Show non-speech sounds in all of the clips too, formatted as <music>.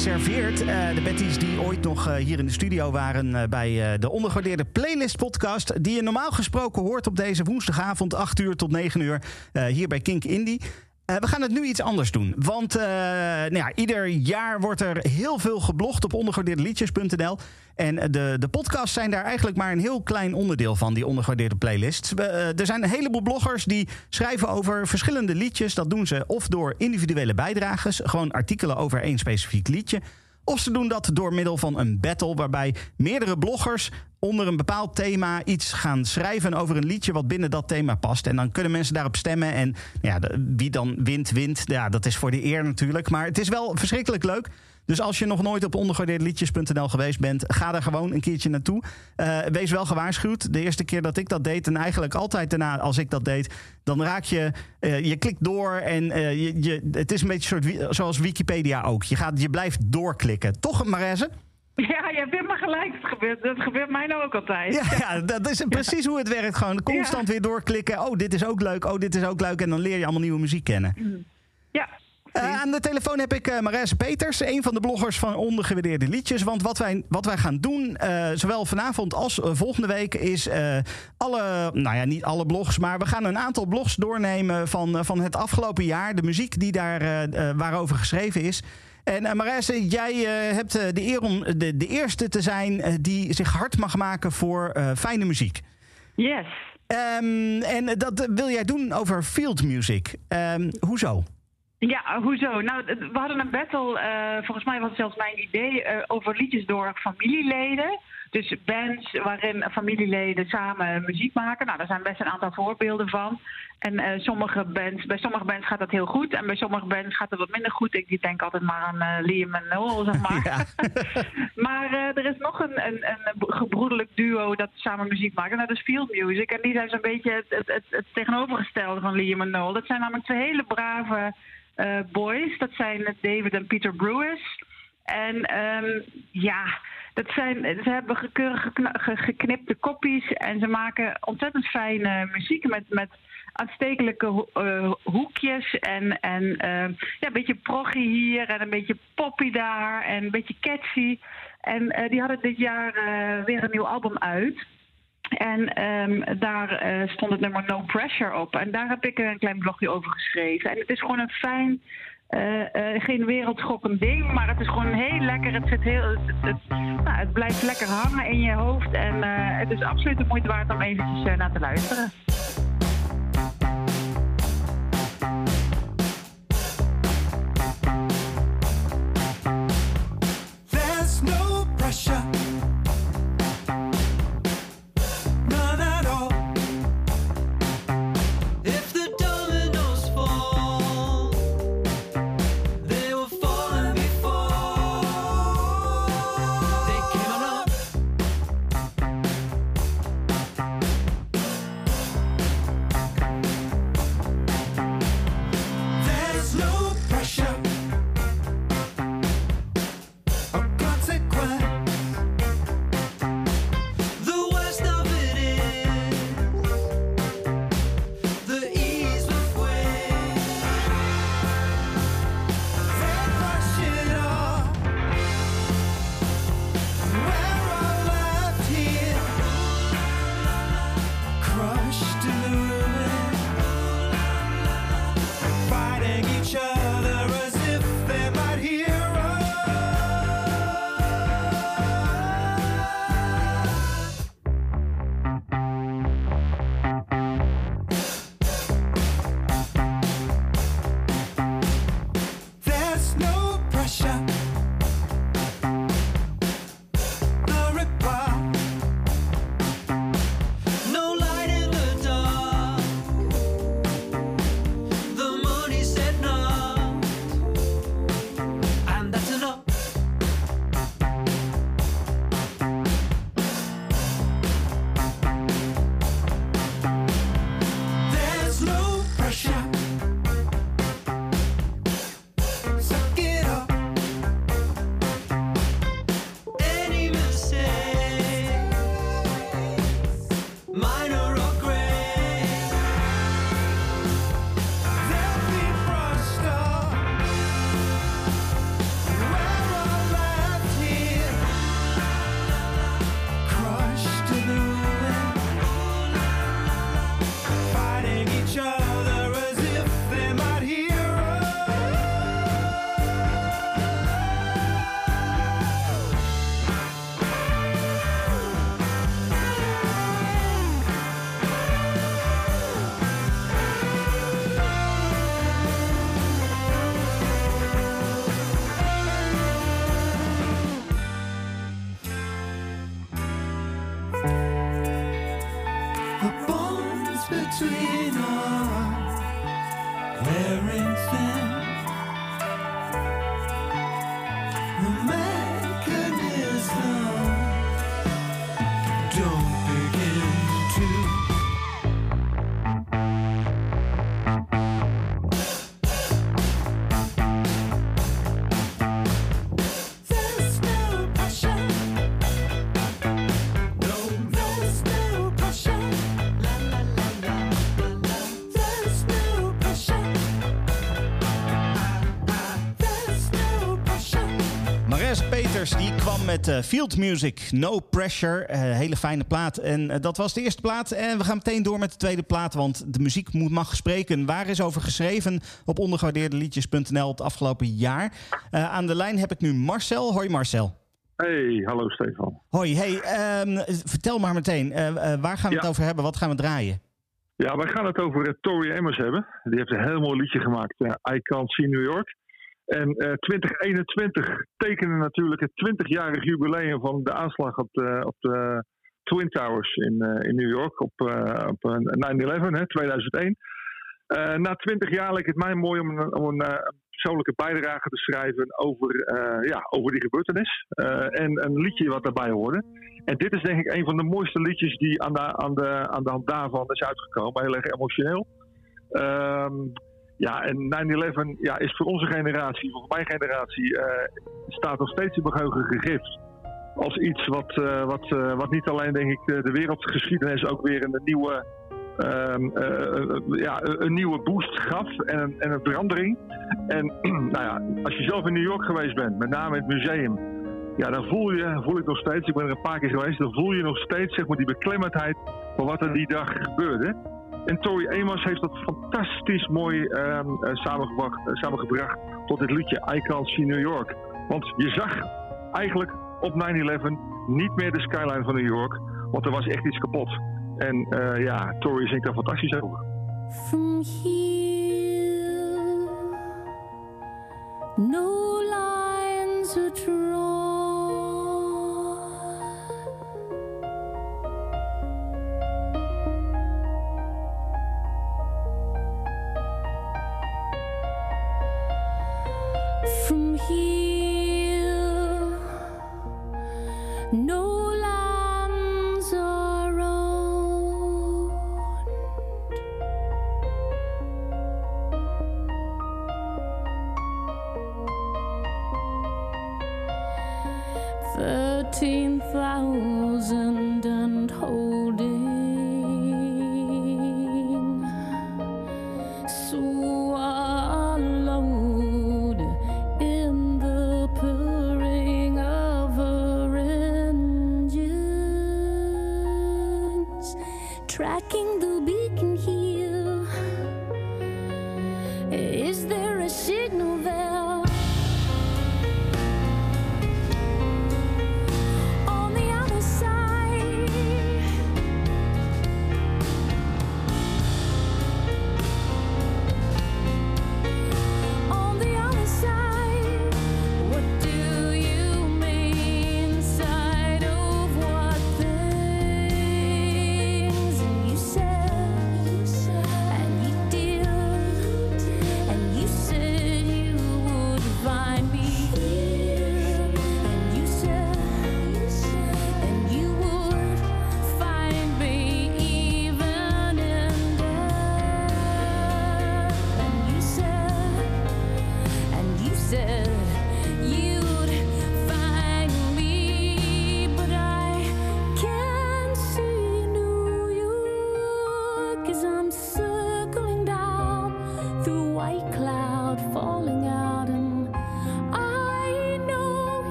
Serveert. Uh, de Betty's die ooit nog uh, hier in de studio waren uh, bij de ondergewaardeerde Playlist podcast. Die je normaal gesproken hoort op deze woensdagavond 8 uur tot 9 uur hier bij Kink Indie. Uh, we gaan het nu iets anders doen. Want uh, nou ja, ieder jaar wordt er heel veel geblogd op ondergewaardeerdeliedjes.nl. En de, de podcasts zijn daar eigenlijk maar een heel klein onderdeel van, die ondergewaardeerde playlists. Er zijn een heleboel bloggers die schrijven over verschillende liedjes. Dat doen ze of door individuele bijdrages, gewoon artikelen over één specifiek liedje. Of ze doen dat door middel van een battle waarbij meerdere bloggers onder een bepaald thema iets gaan schrijven over een liedje wat binnen dat thema past. En dan kunnen mensen daarop stemmen. En ja, wie dan wint, wint. Ja, dat is voor de eer natuurlijk. Maar het is wel verschrikkelijk leuk. Dus als je nog nooit op ondergewaardeerdeliedjes.nl geweest bent, ga daar gewoon een keertje naartoe. Uh, wees wel gewaarschuwd. De eerste keer dat ik dat deed, en eigenlijk altijd daarna als ik dat deed, dan raak je, uh, je klikt door en uh, je, je, het is een beetje soort, zoals Wikipedia ook. Je, gaat, je blijft doorklikken. Toch, Marese? Ja, je hebt helemaal gelijk. Het gebeurt, dat gebeurt mij nou ook altijd. Ja, ja dat is <laughs> precies hoe het werkt. Gewoon constant weer doorklikken. Oh, dit is ook leuk. Oh, dit is ook leuk. En dan leer je allemaal nieuwe muziek kennen. Ja, uh, aan de telefoon heb ik uh, Peters, een van de bloggers van Ondergewaardeerde Liedjes. Want wat wij, wat wij gaan doen, uh, zowel vanavond als volgende week, is alle, nou ja, niet alle blogs, maar we gaan een aantal blogs doornemen van, van het afgelopen jaar. De muziek die daar waarover geschreven is. En uh, Marijse, jij hebt de eer om de, de eerste te zijn die zich hard mag maken voor fijne muziek. Yes. Um, en dat wil jij doen over field music. Um, hoezo? Ja, hoezo? Nou, we hadden een battle, uh, volgens mij was het zelfs mijn idee, uh, over liedjes door familieleden. Dus bands waarin familieleden samen muziek maken. Nou, daar zijn best een aantal voorbeelden van. En uh, sommige bands, bij sommige bands gaat dat heel goed. En bij sommige bands gaat het wat minder goed. Ik denk altijd maar aan Liam en Noel, zeg <laughs> maar. Ja. <laughs> maar er is nog een, een, een gebroedelijk duo dat samen muziek maakt. En dat is Field Music. En die zijn zo'n beetje het, het, het, het tegenovergestelde van Liam en Noel. Dat zijn namelijk twee hele brave... Uh, boys. Dat zijn David en Peter Brewis. En um, ja, dat zijn, ze hebben gekeurig geknipte koppies en ze maken ontzettend fijne muziek met, met aanstekelijke uh, hoekjes en, en uh, ja, een beetje proggy hier en een beetje poppy daar en een beetje catchy. En die hadden dit jaar weer een nieuw album uit. En um, daar uh, stond het nummer No Pressure op. En daar heb ik een klein blogje over geschreven. En het is gewoon een fijn, uh, uh, geen wereldschokkend ding, maar het is gewoon heel lekker. Het, zit heel, het, het, nou, blijft lekker hangen in je hoofd. En het is absoluut de moeite waard om eventjes naar te luisteren. There's no pressure. Met eh, Field Music, No Pressure. Eh, hele fijne plaat. En eh, dat was de eerste plaat. En we gaan meteen door met de tweede plaat, want de muziek moet, mag spreken. Waar is over geschreven op ondergewaardeerdeliedjes.nl het afgelopen jaar. Aan de lijn heb ik nu Marcel. Hoi Marcel. Hey, hallo Stefan. Hoi, hey, ehm, vertel maar meteen. waar gaan we Ja. het over hebben? Wat gaan we draaien? Ja, wij gaan het over uh, Tori Amos hebben. Die heeft een heel mooi liedje gemaakt, I Can't See New York. En eh 2021 tekende natuurlijk het 20-jarig jubileum van de aanslag op de, op de Twin Towers in, eh, in New York op, eh, op eh, 9-11, hè, 2001. Eh, na 20 jaar leek het mij mooi om een, een eh, persoonlijke bijdrage te schrijven over, eh, ja, over die gebeurtenis. Eh, en een liedje wat daarbij hoorde. En dit is denk ik een van de mooiste liedjes die aan de, aan de, aan de hand daarvan is uitgekomen. Heel erg emotioneel. Ja, en 9-11 ja, is voor onze generatie, voor mijn generatie, eh, staat nog steeds in mijn geheugen gegrift. Als iets wat, eh, wat, eh, wat niet alleen, denk ik, de, de wereldgeschiedenis ook weer een nieuwe, ehm, eh, eh, ja, een nieuwe boost gaf en een, en een verandering. En <clears throat> nou ja, als je zelf in New York geweest bent, met name in het museum, ja, dan voel je, voel ik nog steeds, ik ben er een paar keer geweest, dan voel je nog steeds zeg maar, die beklemmendheid van wat er die dag gebeurde. En Tori Amos heeft dat fantastisch mooi ehm, eh, samengebracht, eh, samengebracht tot dit liedje I Can't See New York. Want je zag eigenlijk op 9-11 niet meer de skyline van New York, want er was echt iets kapot. En eh, ja, Tori zingt daar fantastisch over. From here, no lines are drawn. From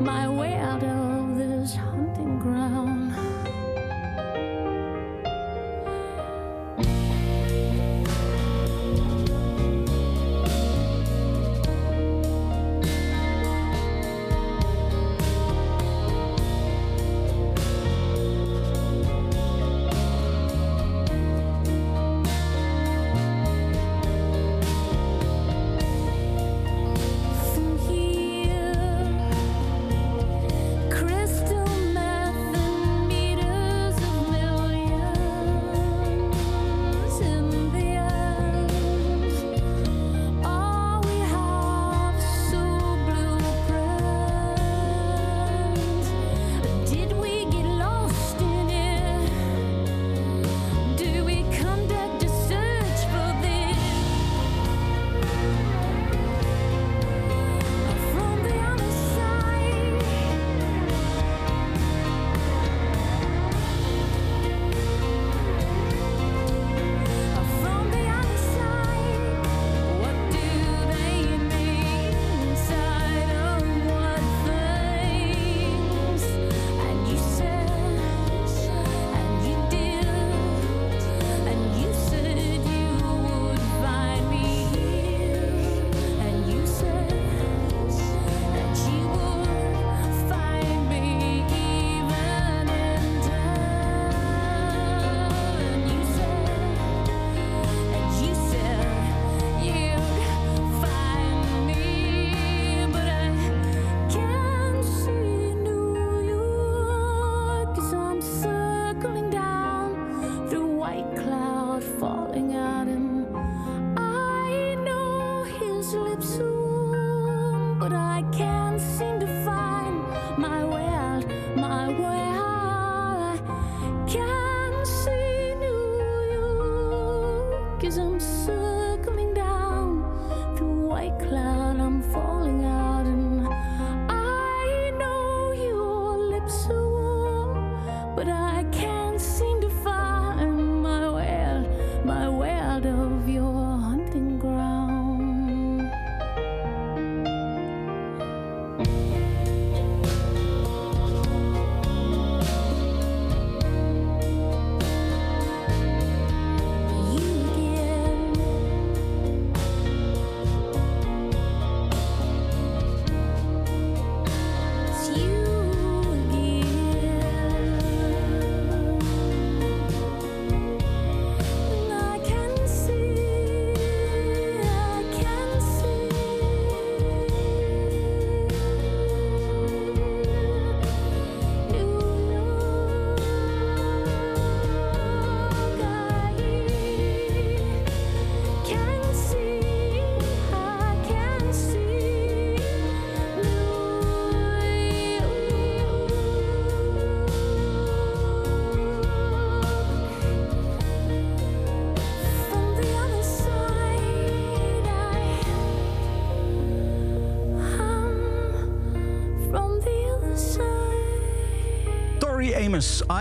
my way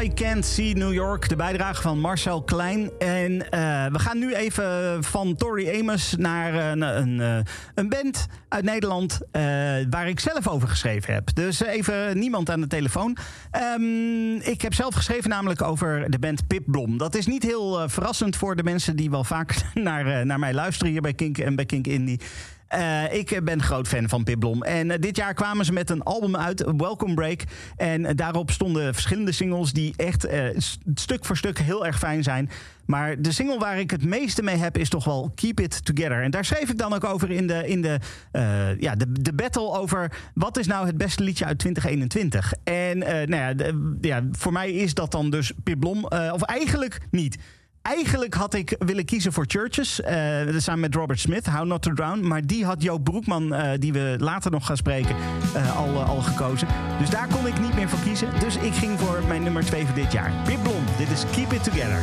I Can't See New York. De bijdrage van Marcel Klein. En eh, we gaan nu even van Tori Amos naar een, een, eh, een band uit Nederland... eh, waar ik zelf over geschreven heb. Dus even niemand aan de telefoon. Ehm, ik heb zelf geschreven namelijk over de band Pip Blom. Dat is niet heel eh, verrassend voor de mensen die wel vaker <laughs> naar, eh, naar mij luisteren... hier bij Kink en bij Kink Indie... Eh, ik ben groot fan van Pip Blom. En eh, dit jaar kwamen ze met een album uit, Welcome Break. En eh, daarop stonden verschillende singles die echt stuk voor stuk heel erg fijn zijn. Maar de single waar ik het meeste mee heb is toch wel Keep It Together. En daar schreef ik dan ook over in de, in de, ja, de, de battle over wat is nou het beste liedje uit 2021. En nou ja, ja, voor mij is dat dan dus Pip Blom. of eigenlijk niet. Eigenlijk had ik willen kiezen voor Churches. eh, samen met Robert Smith, How Not to Drown. Maar die had Joop Broekman, eh, die we later nog gaan spreken, eh, al, al gekozen. Dus daar kon ik niet meer voor kiezen. Dus ik ging voor mijn nummer 2 voor dit jaar. Pip Blom, dit is Keep It Together.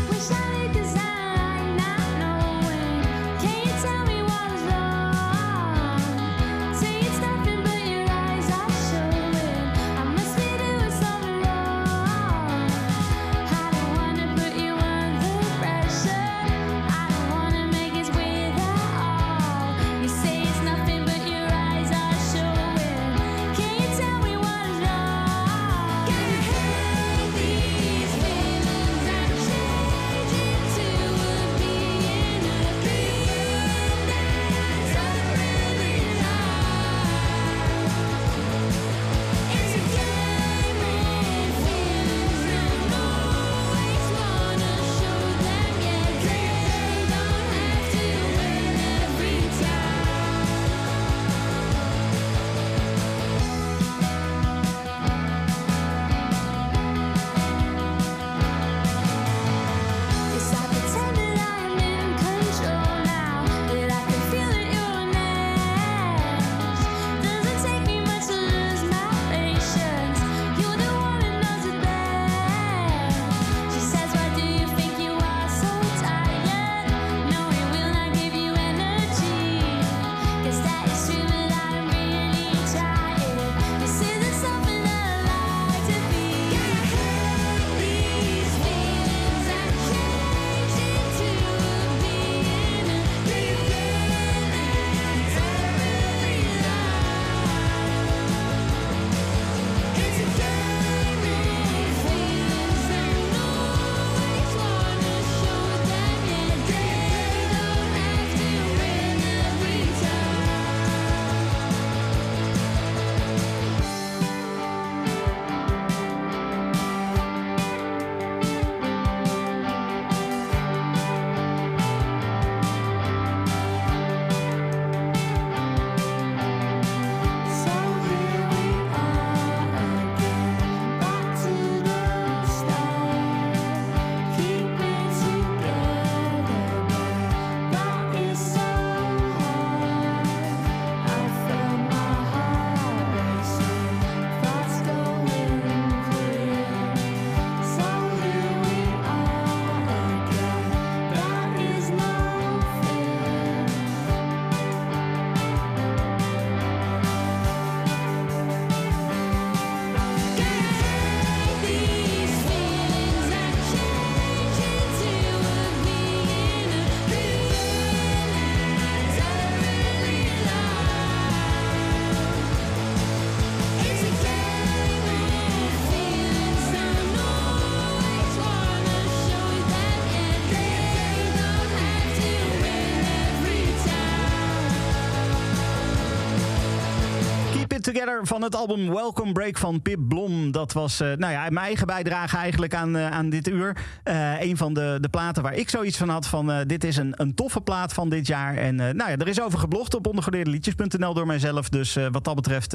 Van het album Welcome Break van Pip Blom. Dat was eh, nou ja, mijn eigen bijdrage eigenlijk aan, eh, aan dit uur. Eh, een van de, de platen waar ik zoiets van had van... dit is een, een toffe plaat van dit jaar. En nou ja, er is over geblogd op ondergewaardeerdeliedjes.nl door mijzelf. Dus wat dat betreft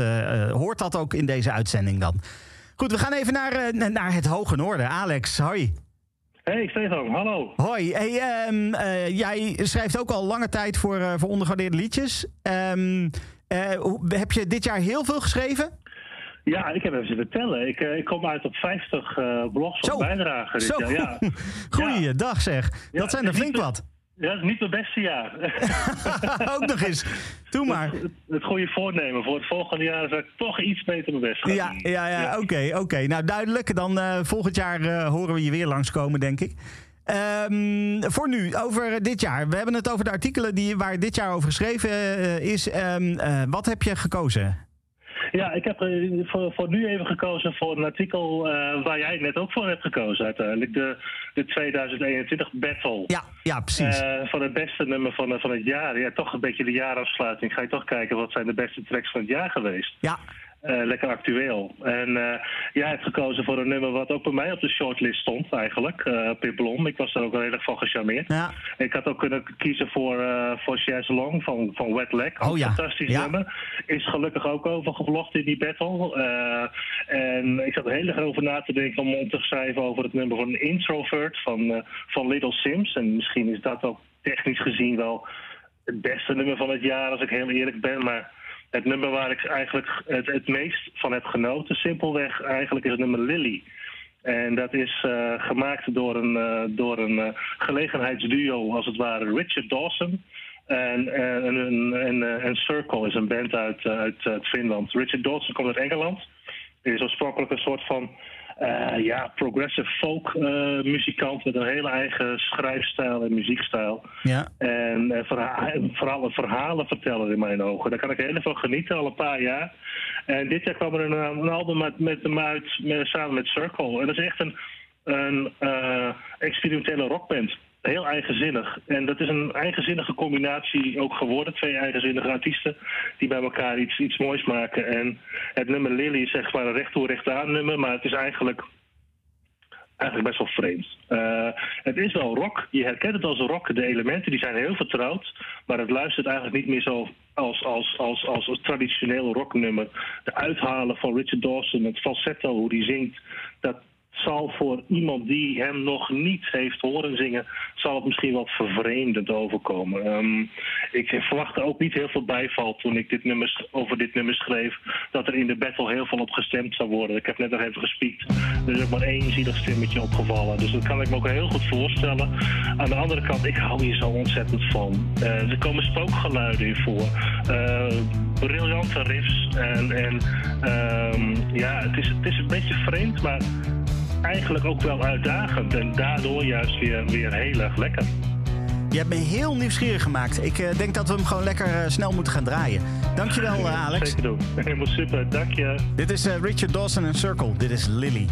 hoort dat ook in deze uitzending dan. Goed, we gaan even naar, naar het Hoge Noorden. Alex, hoi. Hey Stefan, hallo. Hoi, hey, ehm, eh, jij schrijft ook al lange tijd voor, voor ondergewaardeerde liedjes. Ehm, eh, heb je dit jaar heel veel geschreven? Ja, ik heb even zitten tellen. Ik, eh, ik kom uit op 50 eh, blogs of bijdragen dit Zo. <laughs> Ja. goeiedag zeg. Ja, dat zijn er flink wat. Ja, dat is niet mijn beste jaar. <laughs> <laughs> Ook nog eens. Doe maar. het, het goede voornemen voor het volgende jaar is dat ik toch iets beter mijn best ga Ja, ja, ja oké, oké. Nou, duidelijk. Dan eh, volgend jaar eh, horen we je weer langskomen, denk ik. Ehm, voor nu, over dit jaar. We hebben het over de artikelen die, waar dit jaar over geschreven eh, is. Ehm, eh, wat heb je gekozen? Ja, ik heb eh, voor, voor nu even gekozen voor een artikel waar jij net ook voor hebt gekozen uiteindelijk. De, de 2021 Battle. Ja, ja precies. Van het beste nummer van, van het jaar. Ja, toch een beetje de jaarafsluiting. Ga je toch kijken wat zijn de beste tracks van het jaar geweest. ja, Eh, lekker actueel. En eh, jij hebt gekozen voor een nummer wat ook bij mij op de shortlist stond eigenlijk. eh Pip Blom. Ik was daar ook wel heel erg van gecharmeerd. ja. Ik had ook kunnen kiezen voor, eh voor Chaz Long van, van Wet Leg. Oh ja, fantastisch ja. nummer. Is gelukkig ook over gevlogd in die battle. En ik zat er heel erg over na te denken om, om te schrijven over het nummer van een introvert van, van Little Sims. En misschien is dat ook technisch gezien wel het beste nummer van het jaar, als ik heel eerlijk ben. Maar het nummer waar ik eigenlijk het, het meest van heb genoten, simpelweg, eigenlijk is het nummer Lily. En dat is eh, gemaakt door een, eh, door een eh, gelegenheidsduo, als het ware, Richard Dawson. En, en, en, en, Circle is een band uit, uit, uit Finland. Richard Dawson komt uit Engeland. Hij is oorspronkelijk een soort van eh, ja, progressive folk eh, muzikant met een hele eigen schrijfstijl en muziekstijl. ja. En eh, verha- vooral een verhalenverteller in mijn ogen. Daar kan ik heel van genieten, al een paar jaar. En dit jaar kwam er een, een album met, met hem uit met, samen met Circle. En dat is echt een, een experimentele rockband. Heel eigenzinnig. En dat is een eigenzinnige combinatie ook geworden. Twee eigenzinnige artiesten die bij elkaar iets, iets moois maken. En het nummer Lily is zeg maar een recht recht aan nummer. Maar het is eigenlijk eigenlijk best wel vreemd. Eh, het is wel rock. Je herkent het als rock. De elementen die zijn heel vertrouwd. Maar het luistert eigenlijk niet meer zo als, als, als, als, als traditioneel rocknummer. De uithalen van Richard Dawson, het falsetto, hoe die zingt. Dat zal voor iemand die hem nog niet heeft horen zingen... zal het misschien wat vervreemdend overkomen. Ehm, ik verwachtte ook niet heel veel bijval toen ik dit nummer, over dit nummer schreef... dat er in de battle heel veel op gestemd zou worden. Ik heb net nog even gespiekt. Er is ook maar één zielig stemmetje opgevallen. Dus dat kan ik me ook heel goed voorstellen. Aan de andere kant, ik hou hier zo ontzettend van. Eh, er komen spookgeluiden in voor. Eh, briljante riffs. En, en ehm, ja, het is, het is een beetje vreemd, maar eigenlijk ook wel uitdagend. En daardoor juist weer, weer heel erg lekker. Je hebt me heel nieuwsgierig gemaakt. Ik eh, denk dat we hem gewoon lekker eh, snel moeten gaan draaien. Dankjewel, eh, Alex. Zeker doen. <laughs> Helemaal super, dank je. Dit is Richard Dawson en Circle. Dit is Lily.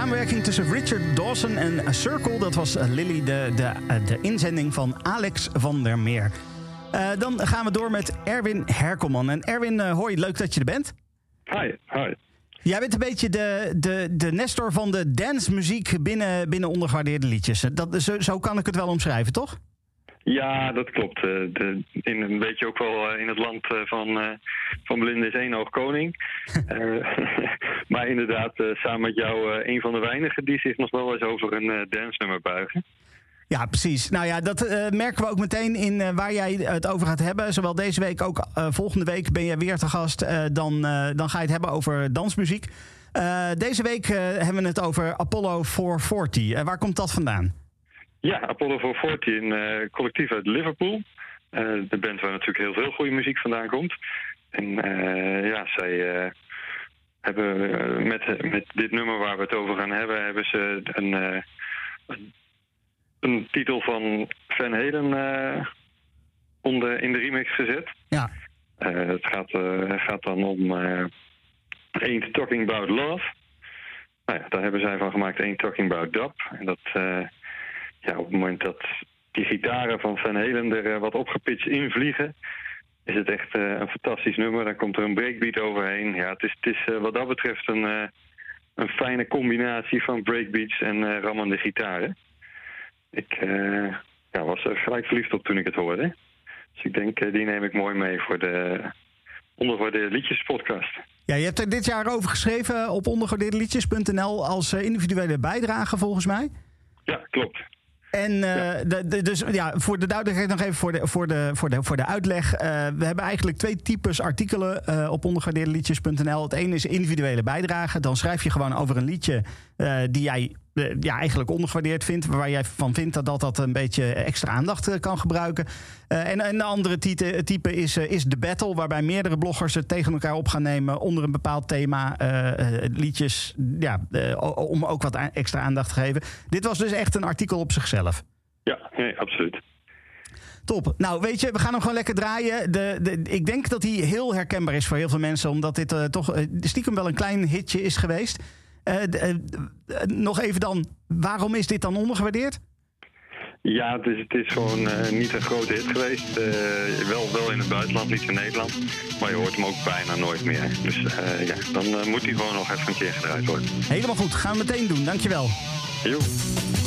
Samenwerking tussen Richard Dawson en Circle, dat was eh, Lily, de, de, eh, de inzending van Alex van der Meer. Eh, dan gaan we door met Erwin Herkelman. En Erwin, eh, hoi, leuk dat je er bent. Hi, hi. Jij bent een beetje de, de, de nestor van de dancemuziek binnen, binnen ondergewaardeerde liedjes. Dat, zo, zo kan ik het wel omschrijven, toch? Ja, dat klopt. Eh, de, in, een beetje ook wel eh, in het land eh, van, van Blinde is één oog koning. <laughs> <laughs> Maar inderdaad, samen met jou een van de weinigen die zich nog wel eens over een eh dance-nummer buigen. Ja, precies. Nou ja, dat merken we ook meteen in waar jij het over gaat hebben. Zowel deze week ook volgende week ben je weer te gast. dan, dan ga je het hebben over dansmuziek. Deze week hebben we het over Apollo 440. Eh, waar komt dat vandaan? Ja, Apollo 440, een eh, collectief uit Liverpool. Eh, de band waar natuurlijk heel veel goede muziek vandaan komt. En eh, ja, zij hebben met, met dit nummer waar we het over gaan hebben, hebben ze een, een, titel van Van Halen onder, in de remix gezet. Ja. Het gaat, gaat dan om Ain't Talking About Love. Nou ja, daar hebben zij van gemaakt Ain't Talking About Dub. En dat, ja, op het moment dat die gitaren van Van Halen er eh, wat opgepitcht invliegen, is het echt eh, een fantastisch nummer. Dan komt er een breakbeat overheen. Ja, het is, het is eh, wat dat betreft een, een fijne combinatie van breakbeats en rammende gitaren. Ik ja, was er gelijk verliefd op toen ik het hoorde. Dus ik denk, die neem ik mooi mee voor de ondergewaardeerde liedjes podcast. Ja, je hebt er dit jaar over geschreven op ondergewaardeerdeliedjes.nl als individuele bijdrage volgens mij. Ja, klopt. En eh, de, de- dus ja, voor de duidelijkheid nog even voor de, voor de, voor de, voor de uitleg. Eh, we hebben eigenlijk twee types artikelen eh, op ondergewaardeerdeliedjes.nl. Het ene is individuele bijdrage. Dan schrijf je gewoon over een liedje die jij ja, eigenlijk ondergewaardeerd vindt. Waar jij van vindt dat dat, dat een beetje extra aandacht eh, kan gebruiken. Eh, en, en de andere type, type is, eh, is de battle. Waarbij meerdere bloggers het tegen elkaar op gaan nemen onder een bepaald thema. eh, eh, liedjes ja, eh, om ook wat extra aandacht te geven. Dit was dus echt een artikel op zichzelf. Ja, nee, absoluut. Top. Nou, weet je, we gaan hem gewoon lekker draaien. De, de, ik denk dat hij heel herkenbaar is voor heel veel mensen, omdat dit eh, toch eh, stiekem wel een klein hitje is geweest. Eh, eh, eh, nog even dan, waarom is dit dan ondergewaardeerd? Ja, het is, het is gewoon niet een grote hit geweest. Wel, wel in het buitenland, niet in Nederland. Maar je hoort hem ook bijna nooit meer. Dus ja, dan moet hij gewoon nog even een keer gedraaid worden. Helemaal goed, gaan we meteen doen. Dankjewel. Joe.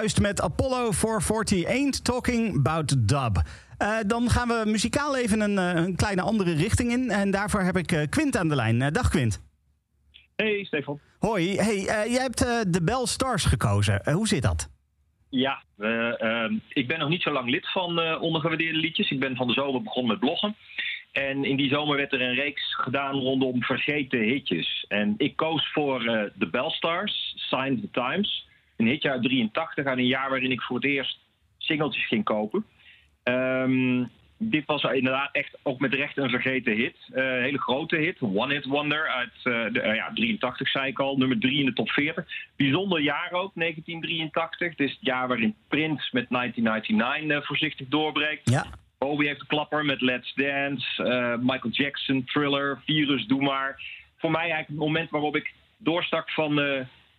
Zojuist met Apollo 448 Talking About Dub. Eh, dan gaan we muzikaal even een, eh, een kleine andere richting in. En daarvoor heb ik eh, Quint aan de lijn. Dag Quint. Hey Stefan. Hoi, hey, jij hebt de Bell Stars gekozen. Hoe zit dat? Ja, eh, ehm, ik ben nog niet zo lang lid van ondergewaardeerde liedjes. Ik ben van de zomer begonnen met bloggen. En in die zomer werd er een reeks gedaan rondom vergeten hitjes. En ik koos voor de Bell Stars, Sign of the Times. Een hitje uit 83, uit een jaar waarin ik voor het eerst singeltjes ging kopen. Ehm, dit was inderdaad echt ook met recht een vergeten hit. Eh, een hele grote hit. One Hit Wonder uit eh, de, eh, ja, 83, zei ik al. Nummer 3 in de top 40. Bijzonder jaar ook, 1983. Het is het jaar waarin Prince met 1999 eh, voorzichtig doorbreekt. Ja. Bowie heeft de klapper met Let's Dance. eh, Michael Jackson, Thriller, Virus, Doe Maar. Voor mij eigenlijk het moment waarop ik doorstak van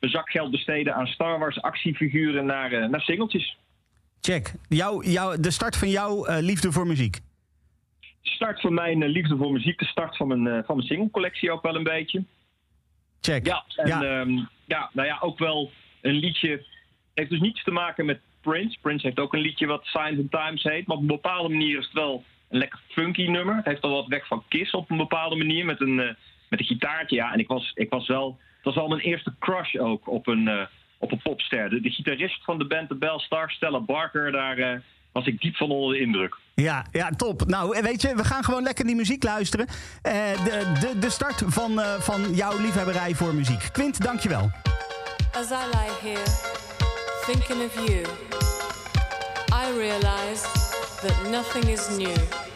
eh, mijn zakgeld besteden aan Star Wars actiefiguren naar, eh, naar singeltjes. Check. Jouw, jouw, de start van jouw eh, liefde voor muziek. Start van mijn eh, liefde voor muziek, de start van mijn, eh, van mijn singlecollectie ook wel een beetje. Check. Ja, en Ja. ja. ja, nou ja, ook wel een liedje. Heeft dus niets te maken met Prince. Prince heeft ook een liedje wat Signs and Times heet. Maar op een bepaalde manier is het wel een lekker funky nummer. Het heeft al wat weg van Kiss op een bepaalde manier. Met een, met een gitaartje. Ja, en ik was, ik was wel. Het was al mijn eerste crush ook op een, eh, op een popster. De, de gitarist van de band The Bell Stars, Stella Barker, daar eh, was ik diep van onder de indruk. Ja, ja, top. Nou, weet je, we gaan gewoon lekker die muziek luisteren. Eh, de, de, de start van, eh, van jouw liefhebberij voor muziek. Quint, dankjewel. As I lie here, thinking of you, I realize that nothing is new.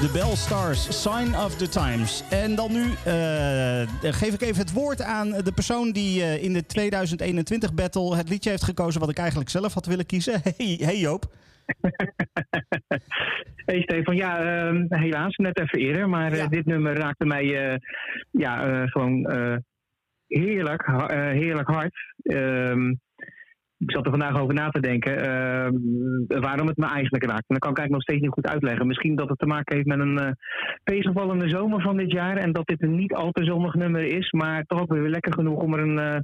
De Bell Stars, Sign of the Times. En dan nu eh, geef ik even het woord aan de persoon die eh, in de 2021 battle het liedje heeft gekozen wat ik eigenlijk zelf had willen kiezen. <laughs> Hey, hey Joop. <laughs> Hey Stefan, ja, ehm, helaas, net even eerder. Maar eh, Ja. dit nummer raakte mij ja, gewoon heerlijk, heerlijk hard. Ehm, ik zat er vandaag over na te denken ehm, waarom het me eigenlijk raakt. En dat kan ik eigenlijk nog steeds niet goed uitleggen. Misschien dat het te maken heeft met een eh tegenvallende zomer van dit jaar. En dat dit een niet al te zonnig nummer is. Maar toch ook weer lekker genoeg om er een, eh,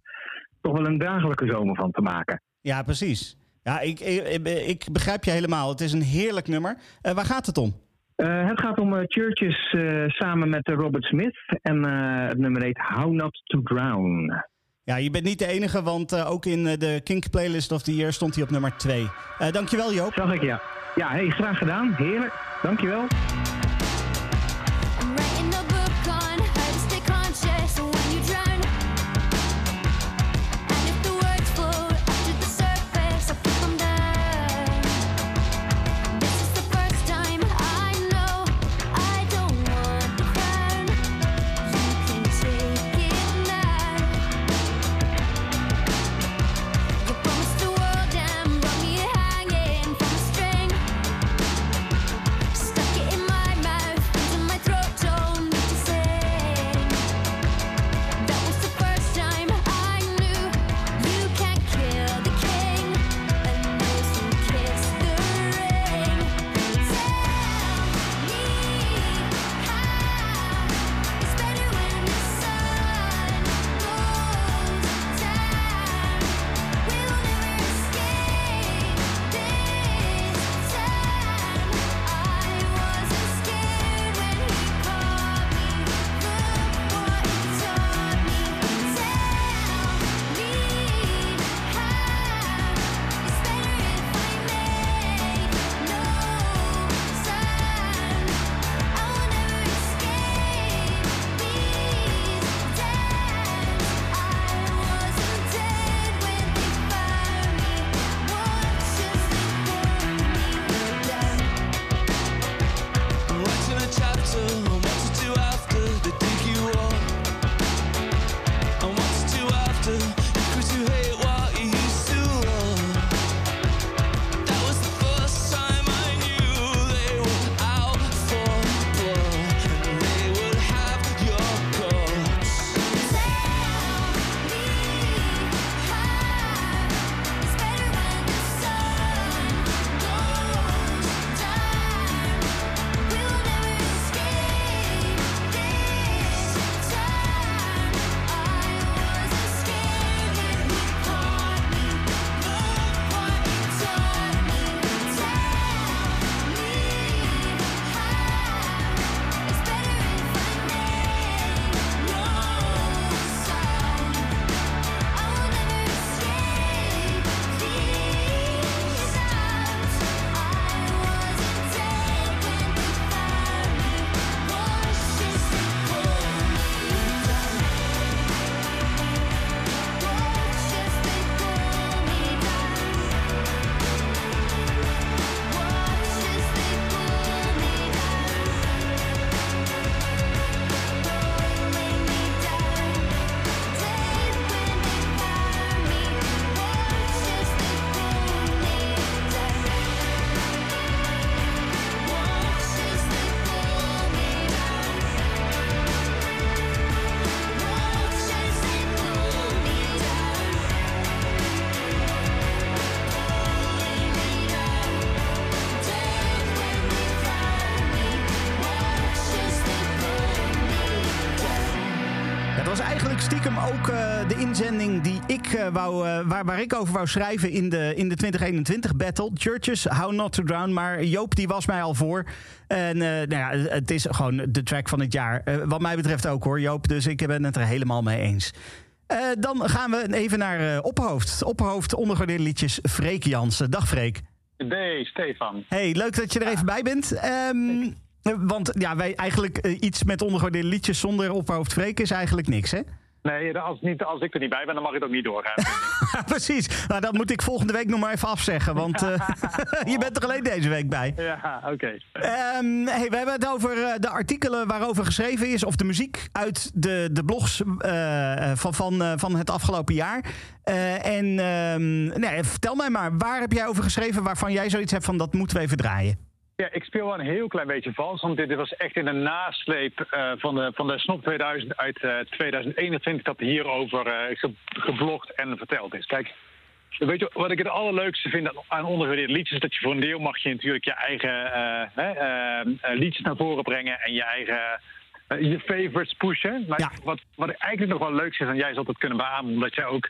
toch wel een draaglijke zomer van te maken. Ja, precies. Ja, ik, ik, ik begrijp je helemaal. Het is een heerlijk nummer. Eh, waar gaat het om? Het gaat om Churches samen met Robert Smith. En het nummer heet How Not to Drown. Ja, je bent niet de enige, want eh, ook in eh, de Kink Playlist of the Year stond hij op nummer 2. Eh dankjewel Joop. Zag ik, ja. Ja, hey, graag gedaan. Heerlijk. Dankjewel. De inzending die ik, eh, wou, eh, waar, waar ik over wou schrijven in de, in de 2021 battle. Churches, How Not to Drown. Maar Joop die was mij al voor. En eh, nou ja, het is gewoon de track van het jaar. Wat mij betreft ook hoor, Joop. Dus ik ben het er helemaal mee eens. Dan gaan we even naar Opperhoofd. Opperhoofd, ondergewaardeerde liedjes, Freek Jansen. Dag Freek. Nee, Stefan. Hey, leuk dat je er even bij bent. Ehm, eh, want ja, wij eigenlijk iets met ondergewaardeerde liedjes zonder Opperhoofd Freek is eigenlijk niks, hè? Nee, als, niet, als ik er niet bij ben, dan mag het ook niet doorgaan. <laughs> Precies. Nou, dat moet ik volgende week nog maar even afzeggen. Want eh, <laughs> je bent er alleen deze week bij. ja, oké. Ehm, hey, we hebben het over eh, de artikelen waarover geschreven is. Of de muziek uit de, de blogs eh, van, van, van het afgelopen jaar. En ehm, nee, vertel mij maar, waar heb jij over geschreven waarvan jij zoiets hebt van dat moeten we even draaien? Ja, ik speel wel een heel klein beetje vals, want dit was echt in de nasleep eh, van, de, van de Snop 2000 uit eh, 2021 dat hierover eh, ge- geblogd en verteld is. Kijk, weet je wat ik het allerleukste vind aan- ondergewaardeerde liedjes? Dat je voor een deel mag je natuurlijk je eigen eh, hè, eh, eh, liedjes naar voren brengen en je eigen eh, je favorites pushen. Maar wat, wat ik eigenlijk nog wel leuk vind, en jij zult het kunnen beamen, omdat jij ook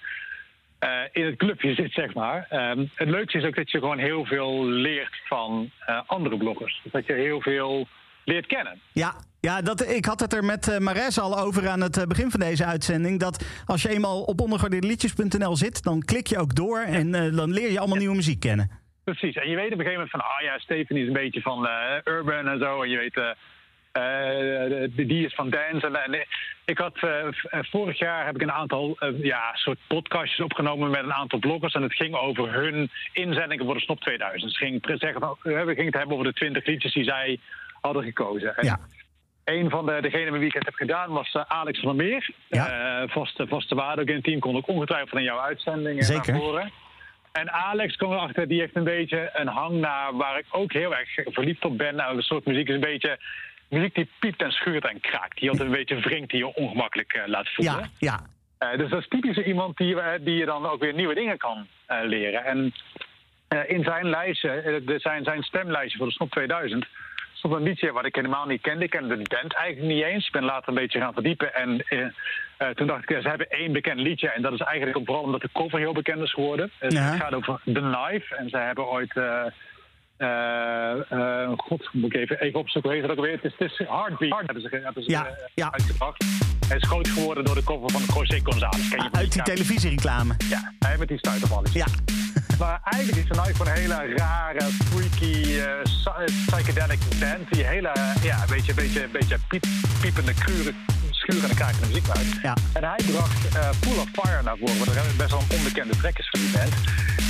eh, in het clubje zit, zeg maar. Ehm, het leukste is ook dat je gewoon heel veel leert van eh, andere bloggers. Dus dat je heel veel leert kennen. Ja, ja dat, ik had het er met uh, Mares al over aan het begin van deze uitzending. Dat als je eenmaal op ondergewaardeerdeliedjes.nl zit, dan klik je ook door en dan leer je allemaal nieuwe muziek kennen. Precies. En je weet op een gegeven moment van, ah ja, Stephanie is een beetje van urban en zo. En je weet, de- die is van dance. En ik had eh, eh, vorig jaar heb ik een aantal eh, ja, soort podcastjes opgenomen met een aantal bloggers. En het ging over hun inzendingen voor de Snop 2000. Dus ging zeggen van, we gingen het hebben over de 20 liedjes die zij hadden gekozen. En Ja. Een van de, degenen met wie ik het heb gedaan was Alex van der Meer. Ja. Vaste, vaste waarde ook in het team. Kon ook ongetwijfeld in jouw uitzending Zeker. naar voren. En Alex kwam erachter, die heeft een beetje een hang naar waar ik ook heel erg verliefd op ben. Nou, een soort muziek is een beetje muziek die piept en schuurt en kraakt. Die altijd een beetje wringt, die je ongemakkelijk eh, laat voelen. Ja, ja. Eh, dus dat is typisch iemand die, eh, die je dan ook weer nieuwe dingen kan leren. En in zijn lijstje, zijn, zijn stemlijstje voor de Snop 2000, stond een liedje wat ik helemaal niet kende. Ik kende de band eigenlijk niet eens. Ik ben later een beetje gaan verdiepen. En eh, eh, toen dacht ik, ze hebben één bekend liedje. En dat is eigenlijk vooral omdat de cover heel bekend is geworden. Ja. Het gaat over The Knife. En ze hebben ooit... eh, eh, eh, God, moet ik even, even opzoeken. Hoe heet het ook weer? Het is, het is Heartbeat. Heart hebben ze, hebben ze Ja, eh, ja. uitgebracht. Hij is groot geworden door de cover van José González. Ken je Uit die televisiereclame. ja, hij met die stuiterballetjes. Ja. <laughs> Maar eigenlijk is het nou gewoon een hele rare, freaky, psy- psychedelic band. Die hele, ja, een beetje, beetje, beetje piep, piepende, krure, schurende, krakende muziek maakt. Ja. En hij bracht eh Full of Fire naar voren, wat er best wel een onbekende track is van die band.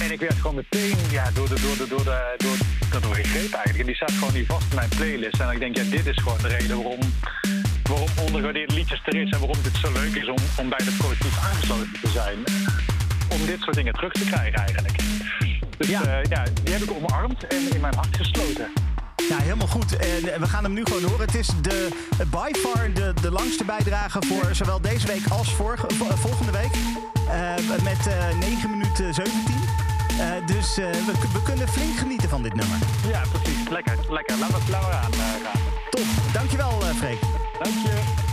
En ik werd gewoon meteen ja, door, de, door, de, door, de, door, daardoor gegrepen eigenlijk. En die staat gewoon niet vast in mijn playlist. En ik denk, ja, dit is gewoon de reden waarom, waarom ondergewaardeerde liedjes er is. En waarom dit zo leuk is om, om bij het collectief aangesloten te zijn om dit soort dingen terug te krijgen eigenlijk. Dus Ja. ja, ja die heb ik omarmd en in mijn hart gesloten. Ja, helemaal goed. En eh, we gaan hem nu gewoon horen. Het is de, eh, by far de, de langste bijdrage voor zowel deze week als vorige, vo- volgende week. Eh, met eh 9 minuten 17. Eh, dus eh, we, we kunnen flink genieten van dit nummer. Ja, precies. Lekker, lekker. Laten we, laten we aan eh, gaan. Top. Dankjewel, eh Freek. Dank je.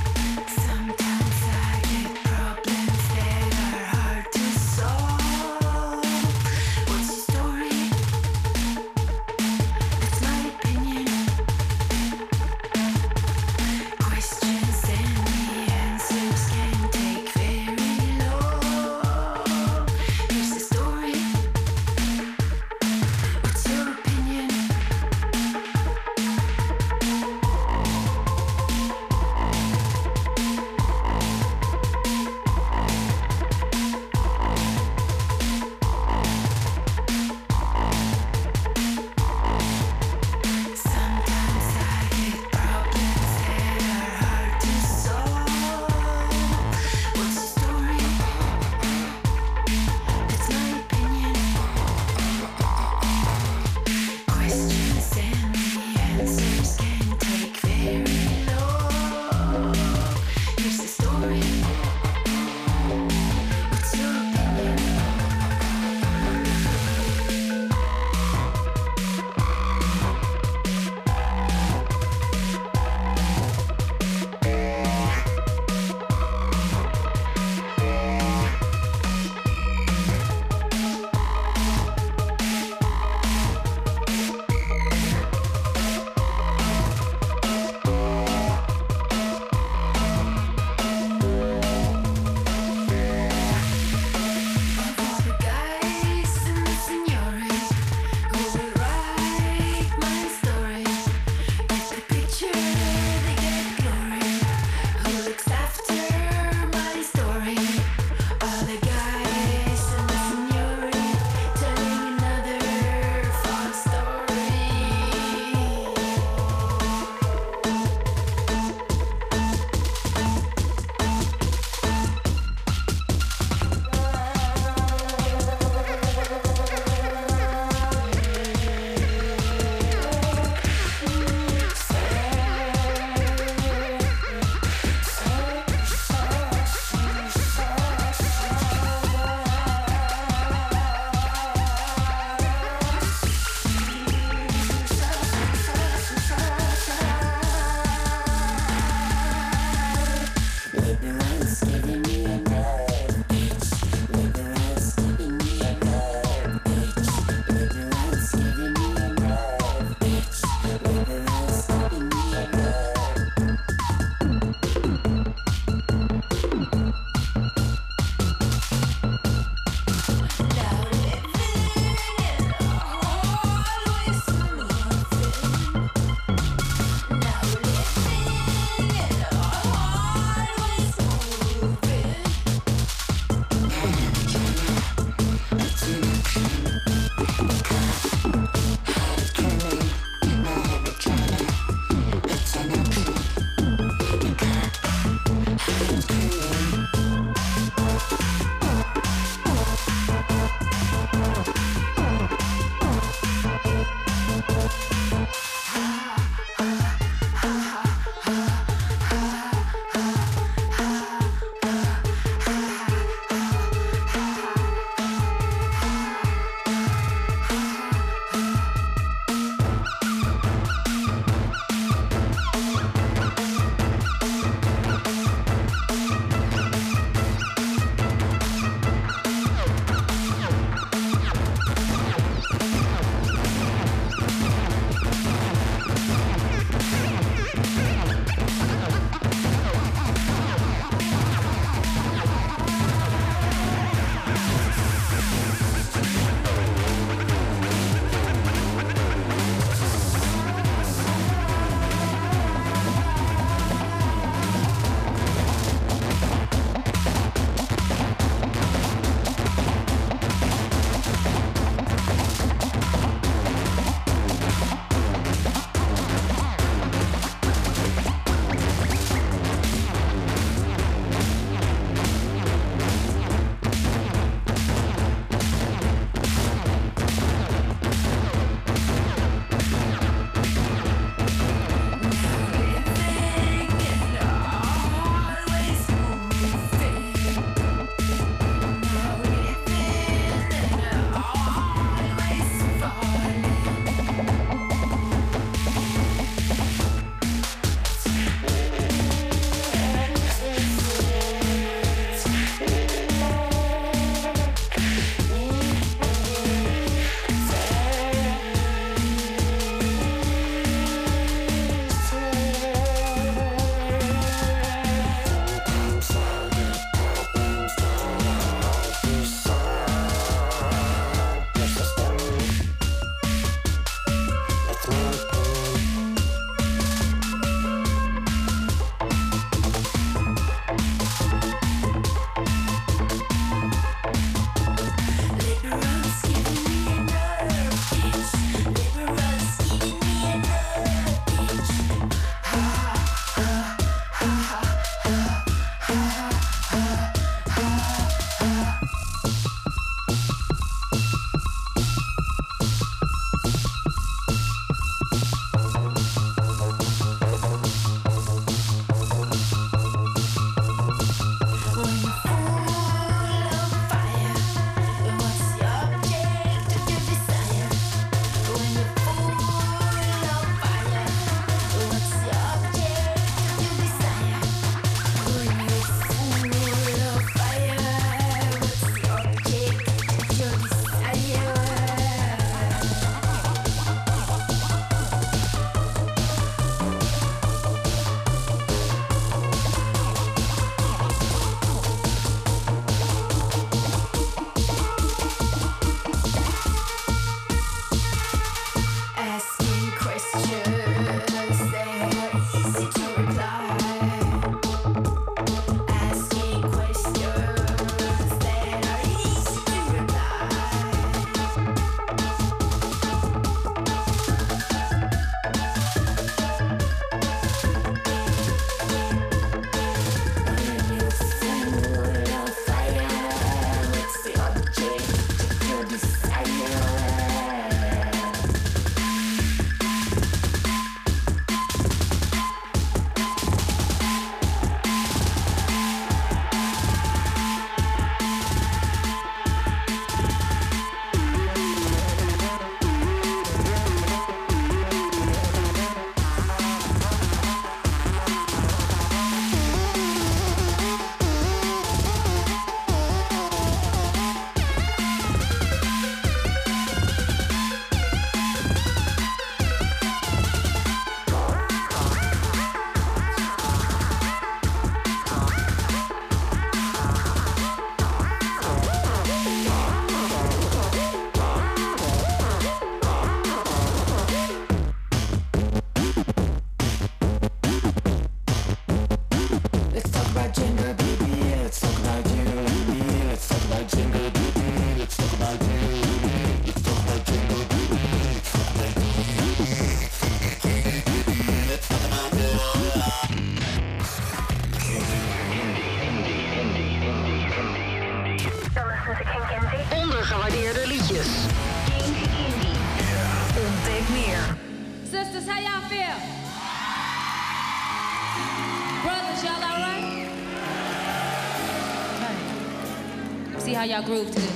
Groove to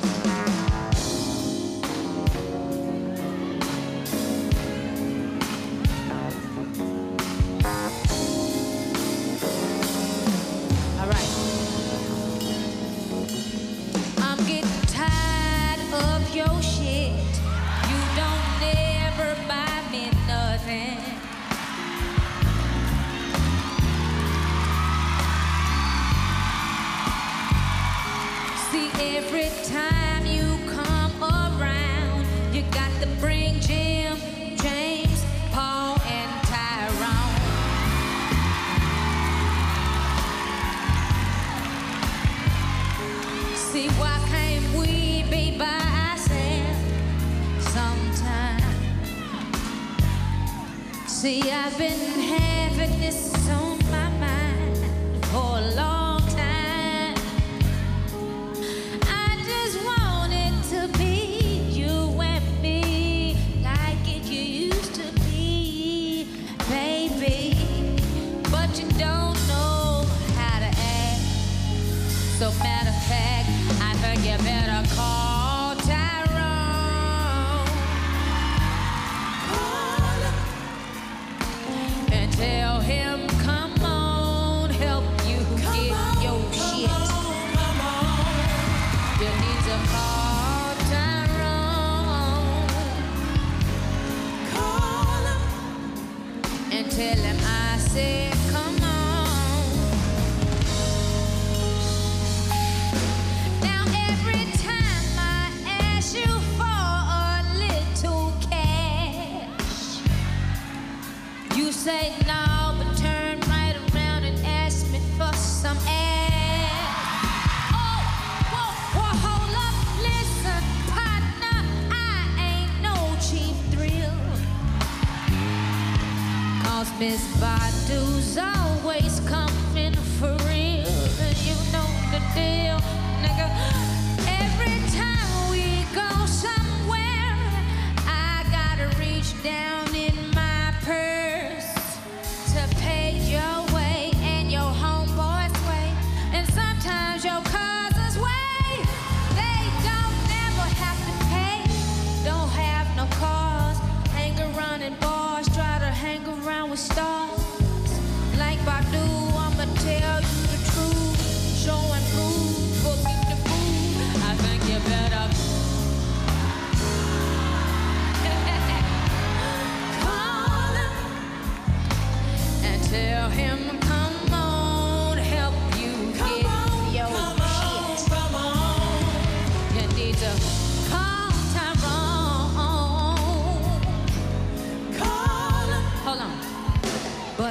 See, I've been having this on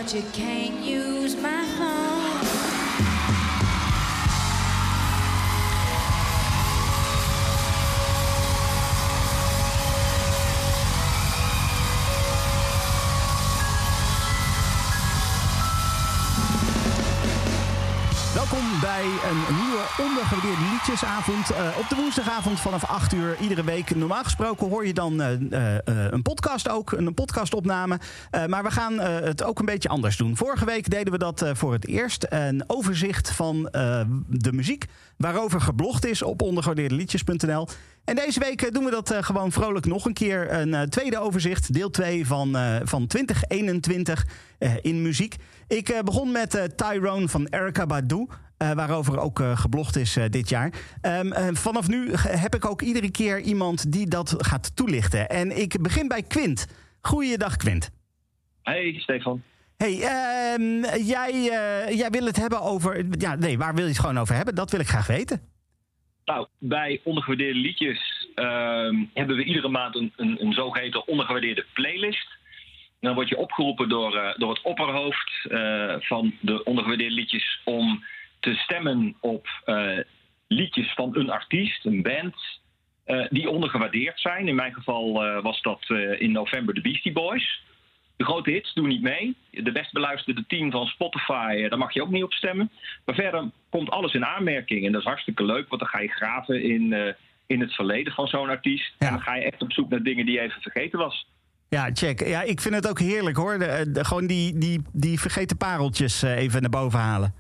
But you can't use my een nieuwe ondergewaardeerde liedjesavond. Eh, op de woensdagavond vanaf 8 uur iedere week. Normaal gesproken hoor je dan eh, eh, een podcast ook, een podcastopname. Maar we gaan het ook een beetje anders doen. Vorige week deden we dat voor het eerst. Een overzicht van de muziek waarover geblogd is op ondergewaardeerdeliedjes.nl. En deze week doen we dat gewoon vrolijk nog een keer. Een tweede overzicht, deel 2 van, van 2021 eh, in muziek. Ik begon met Tyrone van Erica Badu. Eh, waarover ook eh, geblogd is eh, dit jaar. Ehm, eh, vanaf nu heb ik ook iedere keer iemand die dat gaat toelichten. En ik begin bij Quint. Goeiedag, Quint. Hey, Stefan. Hey, ehm, jij, jij wil het hebben over. Ja, nee, waar wil je het gewoon over hebben? Dat wil ik graag weten. Nou, bij ondergewaardeerde liedjes ehm, hebben we iedere maand een, een, een zogeheten ondergewaardeerde playlist. Dan word je opgeroepen door, door het opperhoofd van de ondergewaardeerde liedjes om te stemmen op eh, liedjes van een artiest, een band, eh, die ondergewaardeerd zijn. In mijn geval eh, was dat in november de Beastie Boys. De grote hits doen niet mee. De best beluisterde team van Spotify, daar mag je ook niet op stemmen. Maar verder komt alles in aanmerking. En dat is hartstikke leuk, want dan ga je graven in, in het verleden van zo'n artiest. En dan ga je echt op zoek naar dingen die je even vergeten was. Ja, check. Ja, ik vind het ook heerlijk hoor. De, de- gewoon die, die, die vergeten pareltjes even naar boven halen.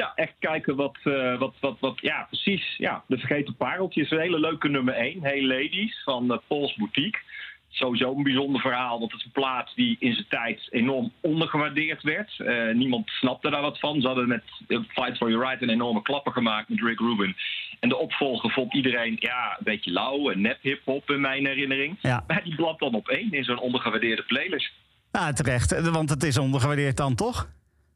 Ja, echt kijken wat, eh, wat, wat, wat, ja, precies. Ja, de vergeten pareltjes. Een hele leuke nummer 1. Hey Ladies van uh, Paul's Boutique. Sowieso een bijzonder verhaal, want het is een plaat die in zijn tijd enorm ondergewaardeerd werd. Eh, niemand snapte daar wat van. Ze hadden met eh, Fight for Your Right een enorme klapper gemaakt met Rick Rubin. En de opvolger vond iedereen ja, een beetje lauw en nep hip-hop in mijn herinnering. Ja. Maar die blapt dan op één in zo'n ondergewaardeerde playlist. Ja, terecht. Eh, Want het is ondergewaardeerd dan, toch?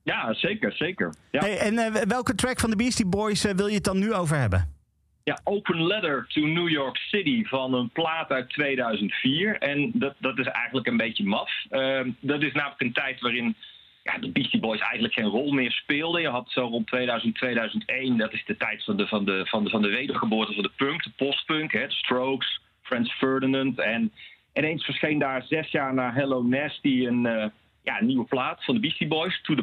Ja, zeker, zeker. Ja. Hey, en eh, welke track van de Beastie Boys eh, wil je het dan nu over hebben? Ja, Open Letter to New York City van een plaat uit 2004. En dat, dat is eigenlijk een beetje maf. Ehm, dat is namelijk een tijd waarin ja, de Beastie Boys eigenlijk geen rol meer speelden. Je had zo rond 2000, 2001, dat is de tijd van de, van de, van de, van de wedergeboorte van de punk, de postpunk, hè, Strokes, Franz Ferdinand. En ineens verscheen daar zes jaar na Hello Nasty een, eh, ja, een nieuwe plaat van de Beastie Boys, To The.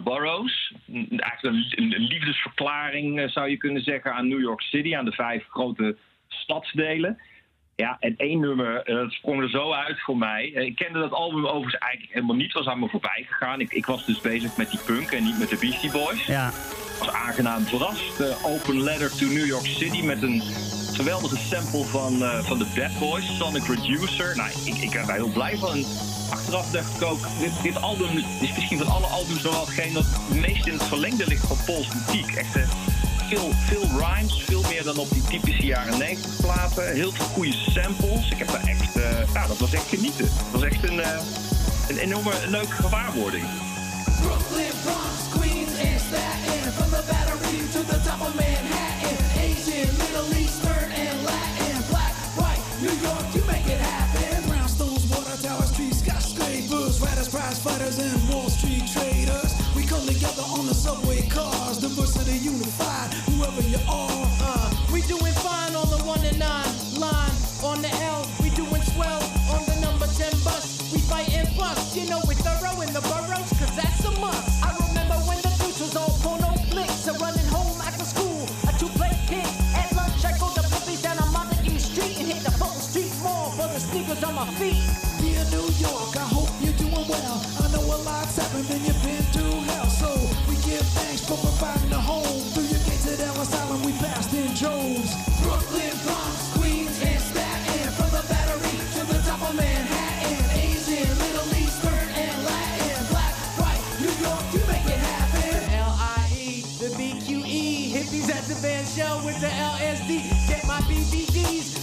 Een- Eigenlijk een, een liefdesverklaring eh, zou je kunnen zeggen aan New York City, aan de vijf grote stadsdelen. Ja, en één nummer, eh, het sprong er zo uit voor mij. Eh, ik kende dat album overigens eigenlijk helemaal niet, was aan me voorbij gegaan. Ik, ik was dus bezig met die punk en niet met de Beastie Boys. Ja. Was aangenaam verrast. Eh, Open Letter to New York City met een geweldige sample van, van de Bad Boys, Sonic Reducer. Nou, ik, ik ben daar heel blij van. Achteraf dacht ik ook, dit, dit album is misschien van alle albums nog wel hetgeen dat het meest in het verlengde ligt van Paul's Boutique. Echt veel, veel rhymes, veel meer dan op die typische jaren 90 platen. Heel veel goede samples. Ik heb daar echt, eh, nou, dat was echt genieten. Dat was echt een, eh, een enorme leuke gewaarwording. Brooklyn, Staten. The on my feet. Dear New York, I hope you're doing well. I know a lot's happened and you've been through hell. So we give thanks for providing a home. Through your gates at Ellis Island, we passed in droves. Brooklyn, Bronx, Queens, and Staten. From the Battery to the top of Manhattan. Asian, Middle Eastern, and Latin. Black, white, New York, you make it happen. L-I-E, the B-Q-E. Hippies at the band show with the LSD. Get my BBDs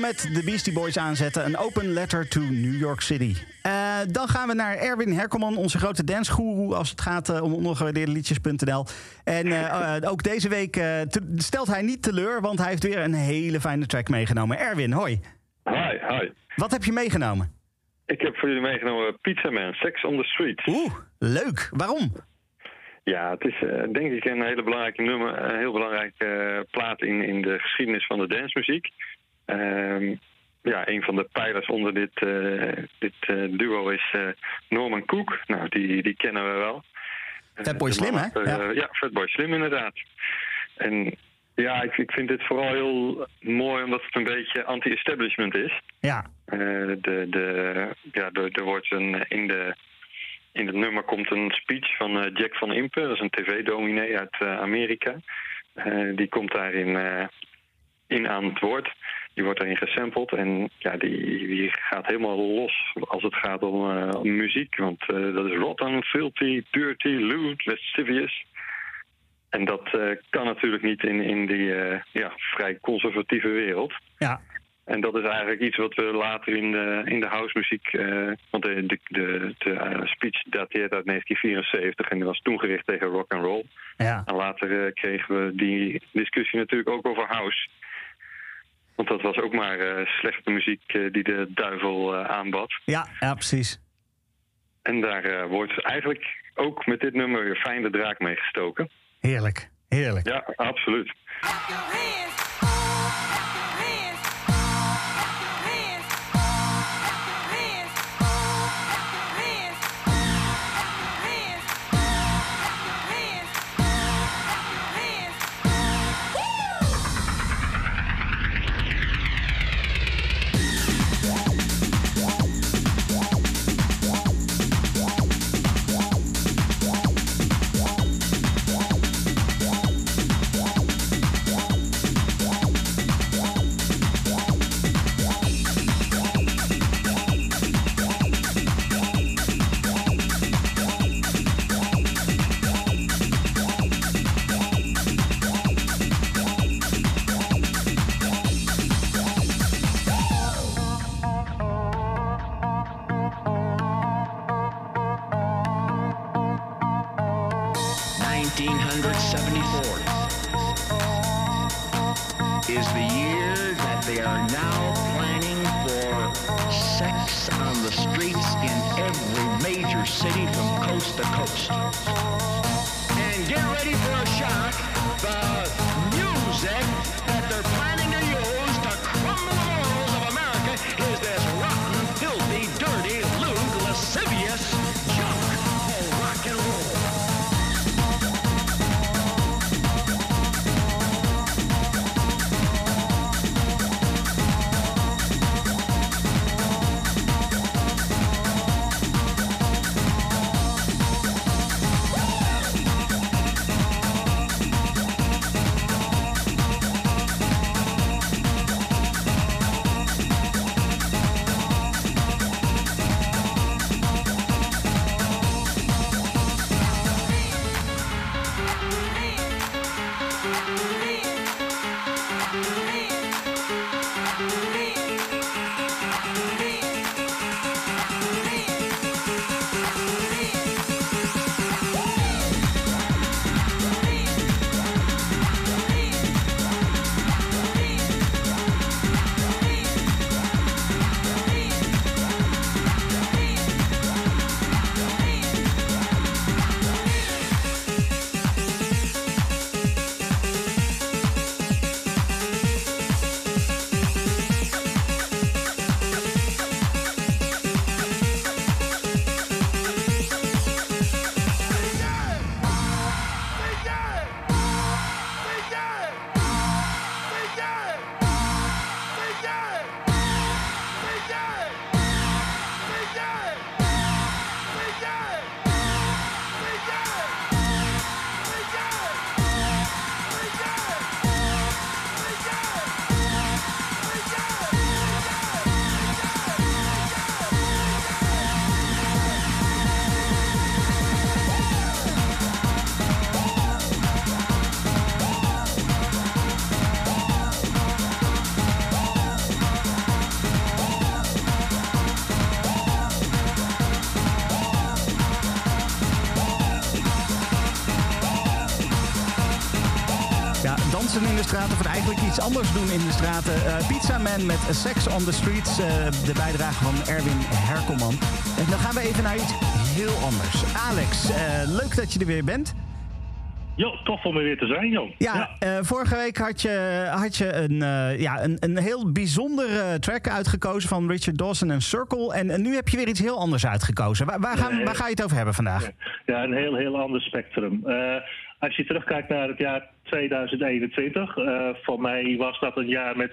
met de Beastie Boys aanzetten. Een open letter to New York City. Eh, dan gaan we naar Erwin Herkelman, onze grote dansgoeroe... als het gaat eh, om ongewaardeerde liedjes.nl. En <laughs> eh, ook deze week eh, te- stelt hij niet teleur... want hij heeft weer een hele fijne track meegenomen. Erwin, hoi. Hi, hi. Wat heb je meegenomen? Ik heb voor jullie meegenomen Pizza Man, Sex on the Street. Oeh, leuk. Waarom? Ja, het is eh, denk ik een hele belangrijke nummer, een heel belangrijke eh, plaat in, in de geschiedenis van de dancemuziek. Ehm, ja, een van de pijlers onder dit, eh, dit eh, duo is eh, Norman Cook. Nou, die, die kennen we wel. Fatboy De Slim, hè? Ja. ja, Fatboy Slim inderdaad. En ja, ik, ik vind dit vooral heel mooi omdat het een beetje anti-establishment is. Ja. De, de, ja, er, er wordt een, in, de, in het nummer komt een speech van Jack van Impe. Dat is een tv-dominee uit Amerika. Die komt daarin in aan het woord. Die wordt daarin gesampled. En ja, die, die gaat helemaal los als het gaat om, eh, muziek. Want eh, dat is rotten, filthy, dirty, lewd, lascivious. En dat eh, kan natuurlijk niet in, in die ja, vrij conservatieve wereld. Ja. En dat is eigenlijk iets wat we later in de, in de housemuziek... want de, de, de, de, speech dateert uit 1974 en die was toen gericht tegen rock and roll. Ja. En later kregen we die discussie natuurlijk ook over house. Want dat was ook maar eh, slechte muziek eh, die de duivel eh, aanbad. Ja, ja, precies. En daar eh, wordt eigenlijk ook met dit nummer weer fijn de draak mee gestoken. Heerlijk, heerlijk. Ja, absoluut. Straten, of eigenlijk iets anders doen in de straten. Eh, Pizza Man met Sex on the Streets, eh, de bijdrage van Erwin Herkelman. En dan gaan we even naar iets heel anders. Alex, eh, leuk dat je er weer bent. Jo, tof om er weer te zijn, joh. Ja, vorige week had je, had je een, ja, een, een heel bijzondere track uitgekozen van Richard Dawson en Circle. En, en nu heb je weer iets heel anders uitgekozen. Waar, waar, gaan, Nee. waar ga je het over hebben vandaag? Ja, een heel, heel ander spectrum. Als je terugkijkt naar het jaar 2021, eh, voor mij was dat een jaar met,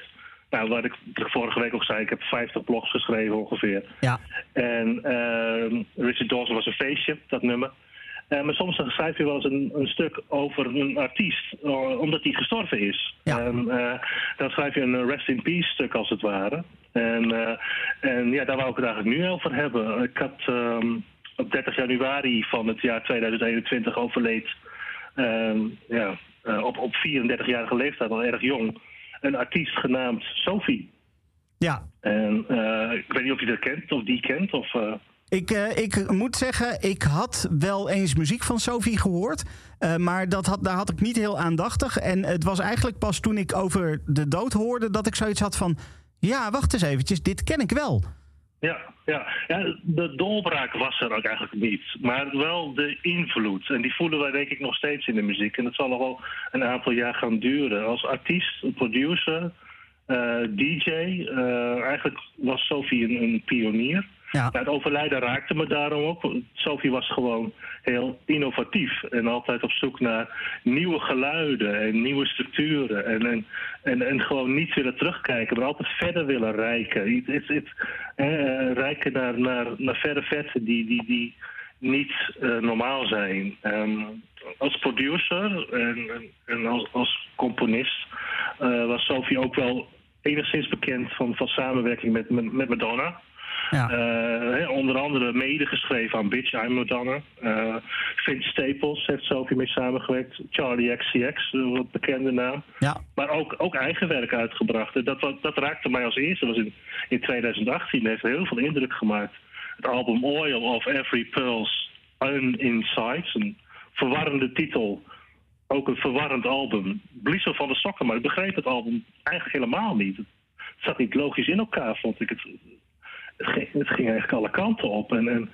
nou, wat ik vorige week ook zei, ik heb 50 blogs geschreven ongeveer. Ja. En eh, Richard Dawson was een feestje, dat nummer. Eh, maar soms schrijf je wel eens een, een stuk over een artiest, omdat hij gestorven is. En, eh, dan schrijf je een rest in peace stuk als het ware. En, en ja, daar wou ik het eigenlijk nu over hebben. Ik had ehm, op 30 januari van het jaar 2021 overleed, ehm, ja, eh, op, op 34-jarige leeftijd, al erg jong, een artiest genaamd Sophie. Ja. En eh, ik weet niet of je dat kent, of die kent, of... eh, Ik, ik moet zeggen, ik had wel eens muziek van Sophie gehoord. eh, maar dat had, daar had ik niet heel aandachtig. En het was eigenlijk pas toen ik over de dood hoorde... dat ik zoiets had van... Ja, wacht eens eventjes, dit ken ik wel. Ja, ja. ja, de doorbraak was er ook eigenlijk niet. Maar wel de invloed. En die voelen wij denk ik nog steeds in de muziek. En dat zal nog wel een aantal jaar gaan duren. Als artiest, producer, eh, DJ. eh, eigenlijk was Sophie een, een pionier. Ja. het overlijden raakte me daarom ook. Sophie was gewoon heel innovatief. En altijd op zoek naar nieuwe geluiden en nieuwe structuren. En, en, en, gewoon niet willen terugkijken, maar altijd verder willen reiken. Het, eh, reiken naar, naar, naar verre vetten die, die, die niet eh, normaal zijn. Ehm, als producer en, en- als, als componist eh, was Sophie ook wel enigszins bekend van, van samenwerking met, met Madonna. Ja. Eh, onder andere medegeschreven aan Bitch, I'm Madonna. Eh Vince Staples heeft Sophie mee samengewerkt. Charlie XCX, een wat bekende naam. Ja. Maar ook, ook eigen werk uitgebracht. En dat, raakte mij als eerste. Dat was in, in 2018. Dat heeft heel veel indruk gemaakt. Het album Oil of Every Pearl's Uninside. Een verwarrende titel. Ook een verwarrend album. Blies van de sokken, maar ik begreep het album eigenlijk helemaal niet. Het zat niet logisch in elkaar, vond ik. Het, het, ging, het ging eigenlijk alle kanten op. En,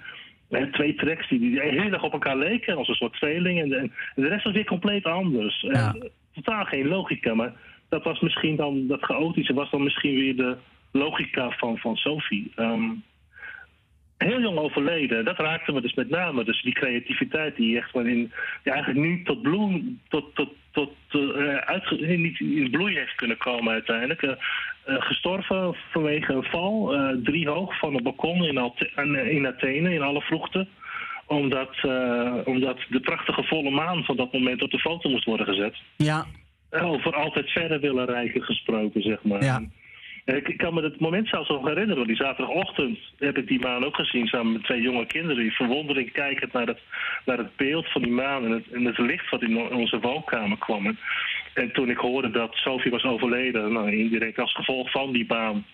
en twee tracks die, die heel erg op elkaar leken, als een soort tweeling. En, en de rest was weer compleet anders. En, totaal geen logica, maar dat was misschien dan, dat chaotische was dan misschien weer de logica van, van Sophie. Ehm, heel jong overleden, dat raakte me dus met name. Dus die creativiteit die echt maar in, die eigenlijk nu tot bloem, tot, tot, tot eh, uitge- niet in bloei heeft kunnen komen uiteindelijk. Eh, gestorven vanwege een val, eh drie hoog van een balkon in, en, in Athene in alle vroegte omdat, eh, omdat de prachtige volle maan van dat moment op de foto moest worden gezet. Ja. Over altijd verder willen reiken gesproken, zeg maar. Ja. Ik, kan me het moment zelfs nog herinneren. want Die zaterdagochtend heb ik die maan ook gezien samen met twee jonge kinderen. Die verwondering kijkend naar het, naar het beeld van die maan en het, en het licht wat in onze woonkamer kwam. En, en toen ik hoorde dat Sophie was overleden, nou, indirect als gevolg van die baan,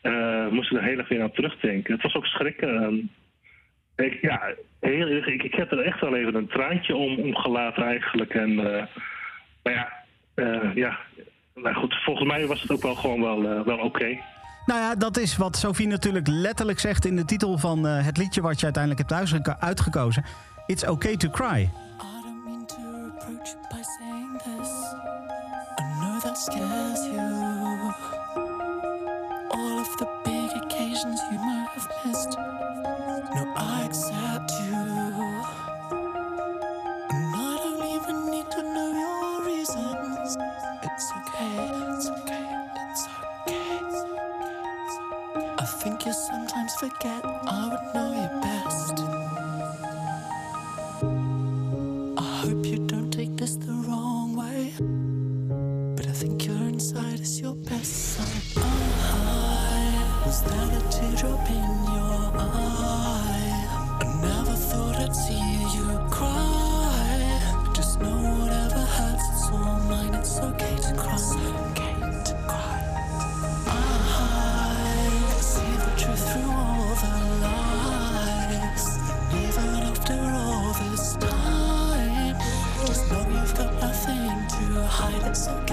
eh, moest ik er heel erg weer aan terugdenken. Het was ook schrikken. ik, ja, heel, ik, ik heb er echt wel even een traantje om, om gelaten eigenlijk. En, eh, maar ja, eh, ja, nou goed, volgens mij was het ook wel gewoon wel, wel oké. Nou ja, dat is wat Sophie natuurlijk letterlijk zegt in de titel van eh, het liedje wat je uiteindelijk hebt uitgeko- uitgekozen. It's okay to cry. approach it by saying this. That scares you. All of the big occasions you might have missed. No, I accept you. And I don't even need to know your reasons. It's okay, it's okay, it's okay. I think you sometimes forget I would know you best. Inside is your best side. I uh-huh. was that a teardrop in your eye? I never thought I'd see you cry. Just know whatever hurts, it's all mine. It's okay to cry. It's okay to cry. I see the truth through all the lies. Even after all this time, just know you've got nothing to hide. It's okay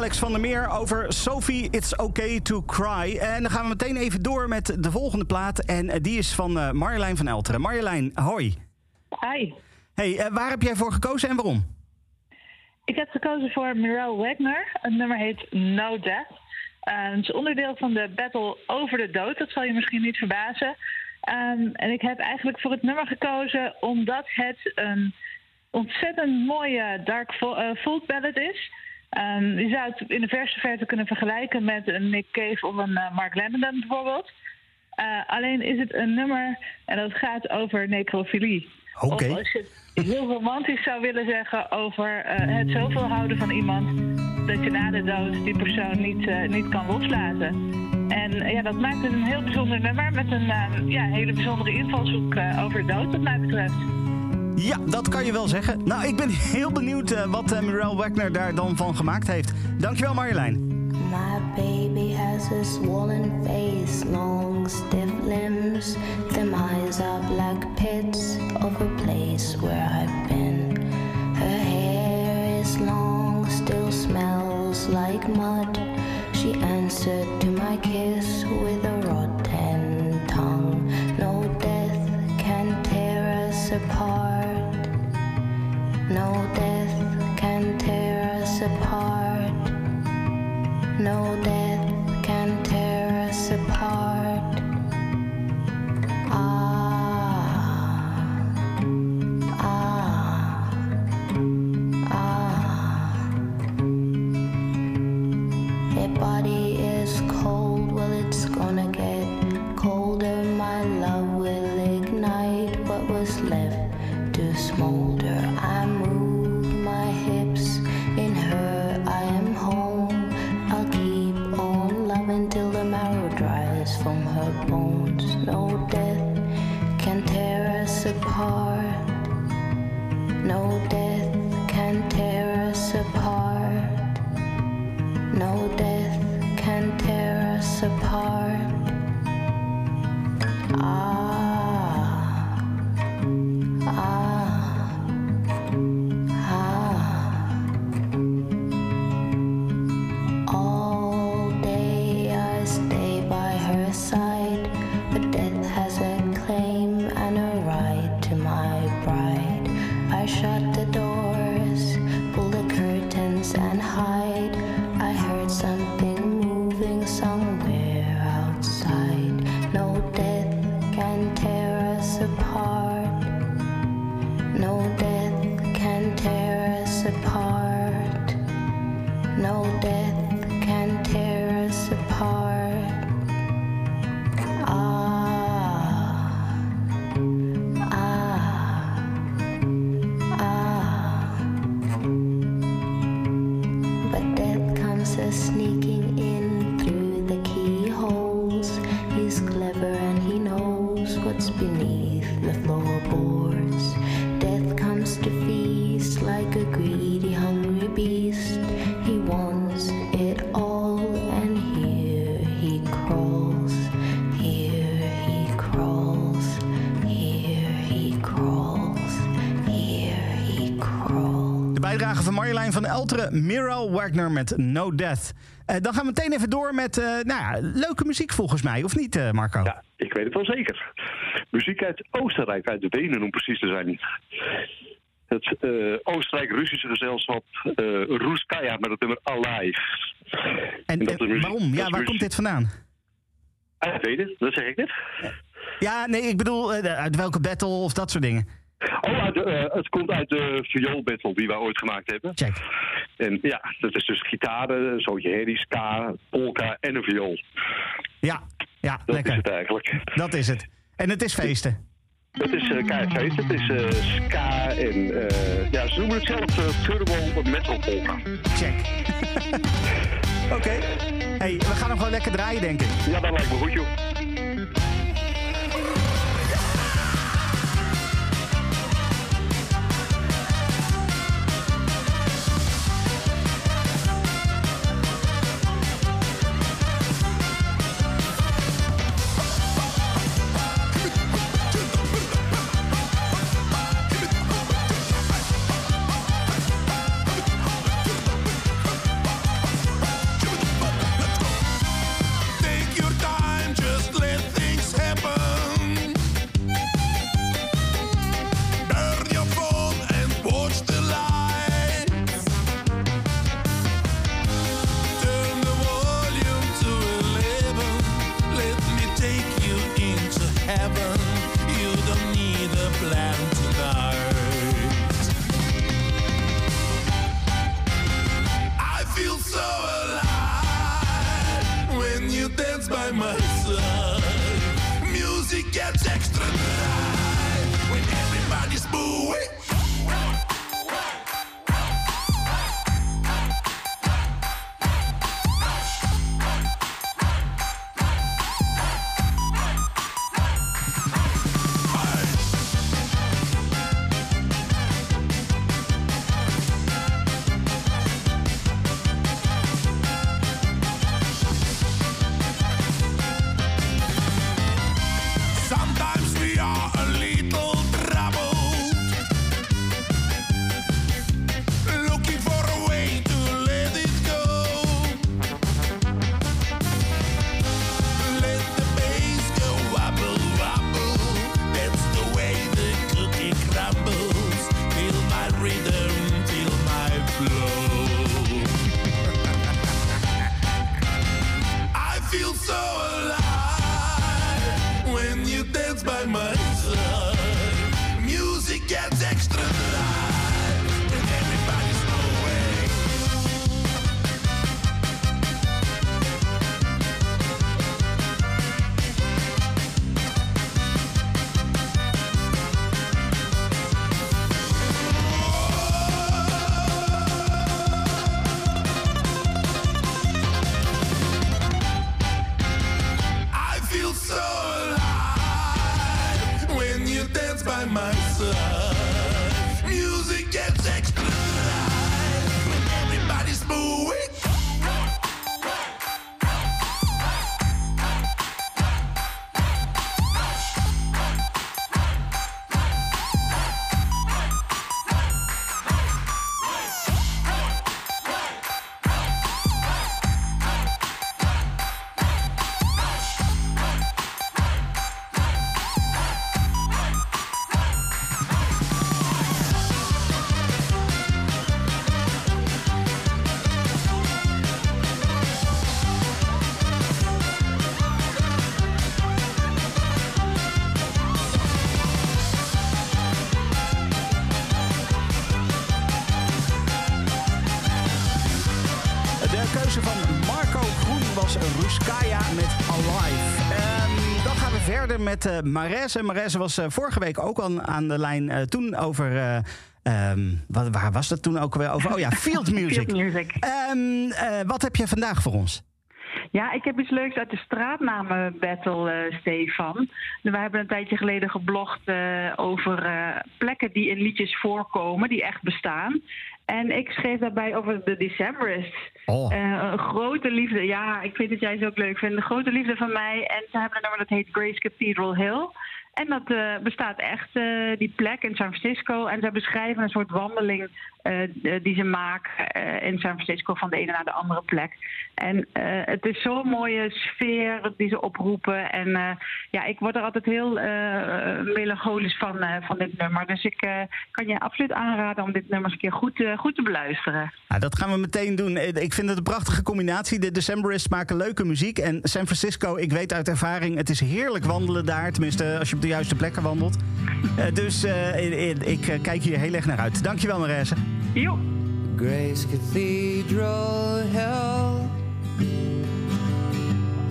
Alex van der Meer over Sophie It's Okay to Cry. En dan gaan we meteen even door met de volgende plaat. En eh, die is van eh, Marjolein van Elteren. Marjolein, hoi. Hi. Hey, eh, waar heb jij voor gekozen en waarom? Ik heb gekozen voor Mirelle Wagner. Het nummer heet No Death. Het is onderdeel van de battle over de dood. Dat zal je misschien niet verbazen. Ehm, en ik heb eigenlijk voor het nummer gekozen omdat het een ontzettend mooie dark fo- folk ballad is. Ehm, je zou het in de verste verte kunnen vergelijken met een Nick Cave of een eh, Mark Lemmenden bijvoorbeeld. Eh, alleen is het een nummer en dat gaat over necrofilie. Oké. Of als je het heel romantisch zou willen zeggen over eh, het zoveel houden van iemand dat je na de dood die persoon niet, niet kan loslaten. En ja, dat maakt het een heel bijzonder nummer met een eh, ja, hele bijzondere invalshoek over dood, wat mij betreft. Ja, dat kan je wel zeggen. Nou, ik ben heel benieuwd eh, wat uh, Wagner daar dan van gemaakt heeft. Dankjewel Marjolein. My baby has a swollen face, long stiff limbs. Them eyes are black pits of a place where I've been. Her hair is long, still smells like mud. She answered to my kiss with a apart. No death can tear us apart. No death He's clever and he knows what's beneath the floorboards. Death comes to feast like a greedy, hungry beast. He wants it all, and here he crawls. Here he crawls. Here he crawls. Here he crawls. De bijdrage van Marjolein van Elteren, Miro Wagner met No Death. Eh, dan gaan we meteen even door met eh, nou ja, leuke muziek volgens mij, of niet eh, Marco? Ja, ik weet het wel zeker. Muziek uit Oostenrijk, uit de Wenen om precies te zijn. Het Oostenrijk-Russische gezelschap Ruskaya met het nummer Alive. En, dat en is muziek- waarom? Ja, waar muziek- komt dit vandaan? Uit Wenen, dat zeg ik net. Ja, nee, ik bedoel uit welke battle of dat soort dingen. Oh, uit de, eh, het komt uit de vioolbattle die wij ooit gemaakt hebben. Check. En ja, dat is dus gitaren, een zootje herrie, ska, polka en een viool. Ja, ja Dat lekker. is het eigenlijk. Dat is het. En het is feesten. Het is uh, keihard het is eh, ska en eh, ja, ze noemen het zelf uh, turbo metal polka. Check. <laughs> Oké. Hey, we gaan hem gewoon lekker draaien, denk ik. Ja, dat lijkt me goed, joh. Met. Marese was eh, vorige week ook al aan de lijn. eh, toen over eh, ehm, wat, waar was dat toen ook weer over? Oh ja, <laughs> Field Music. Field Music. Ehm, eh, wat heb je vandaag voor ons? Ja, ik heb iets leuks uit de straatnamen battle, Stefan. We hebben een tijdje geleden geblogd over plekken die in liedjes voorkomen, die echt bestaan. En ik schreef daarbij over de Decemberists. Oh. Eh, een grote liefde. Ja, ik vind dat jij ze ook leuk vindt. Een grote liefde van mij. En ze hebben een nummer dat heet Grace Cathedral Hill. En dat eh, bestaat echt, eh, die plek in San Francisco. En zij beschrijven een soort wandeling eh, d- die ze maken eh, in San Francisco van de ene naar de andere plek. En eh, het is zo'n mooie sfeer die ze oproepen. En eh, ja, ik word er altijd heel eh, melancholisch van, eh, van dit nummer. Dus ik eh, kan je absoluut aanraden om dit nummer eens een keer goed, eh, goed te beluisteren. Nou, dat gaan we meteen doen. Eh, Ik vind het een prachtige combinatie. De Decemberists maken leuke muziek. En San Francisco, ik weet uit ervaring, het is heerlijk wandelen daar. Tenminste, als je op de juiste plekken wandelt. Eh, dus eh, ik, ik eh, kijk hier heel erg naar uit. Dankjewel, Marese. Grace Cathedral Hill,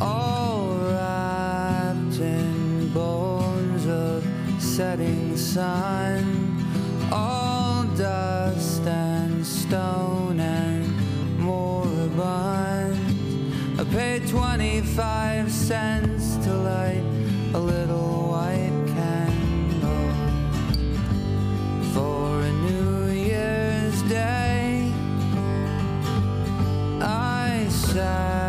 all wrapped in bones of setting sun, all dust and stone and moribund. I paid 25 cents to light a little white candle for I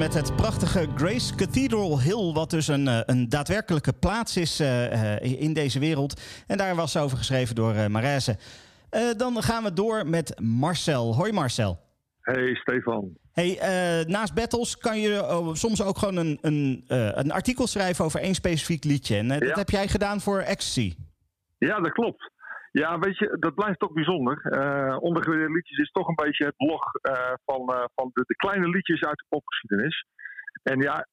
met het prachtige Grace Cathedral Hill, wat dus een, eh, een daadwerkelijke plaats is eh, eh, in deze wereld. En daar was over geschreven door uh, Marijse. Dan gaan we door met Marcel. Hoi Marcel. Hey Stefan. Hey, naast battles kan je eh, soms ook gewoon een, een, een artikel schrijven over één specifiek liedje. En dat Ja. heb jij gedaan voor Ecstasy. Ja, dat klopt. Ja, weet je, dat blijft toch bijzonder. Eh ondergewaardeerde liedjes is toch een beetje het blog eh, van, eh, van de, kleine liedjes uit de popgeschiedenis. En ja,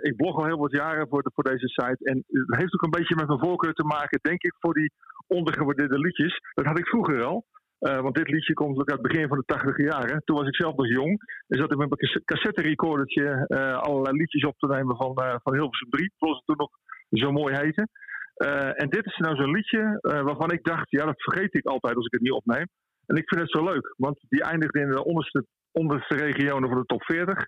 ik blog al heel wat jaren voor, de, voor deze site. En het heeft ook een beetje met mijn voorkeur te maken, denk ik, voor die ondergewaardeerde liedjes. Dat had ik vroeger al. Want dit liedje komt ook uit het begin van de tachtige jaren. Toen was ik zelf nog jong. En zat ik met mijn cass- cassette recordertje eh, allerlei liedjes op te nemen van, van Hilversum 3. Zoals het toen nog zo mooi heette. Eh, en dit is nou zo'n liedje eh, waarvan ik dacht, ja, dat vergeet ik altijd als ik het niet opneem. En ik vind het zo leuk, want die eindigt in de onderste, onderste regionen van de top 40.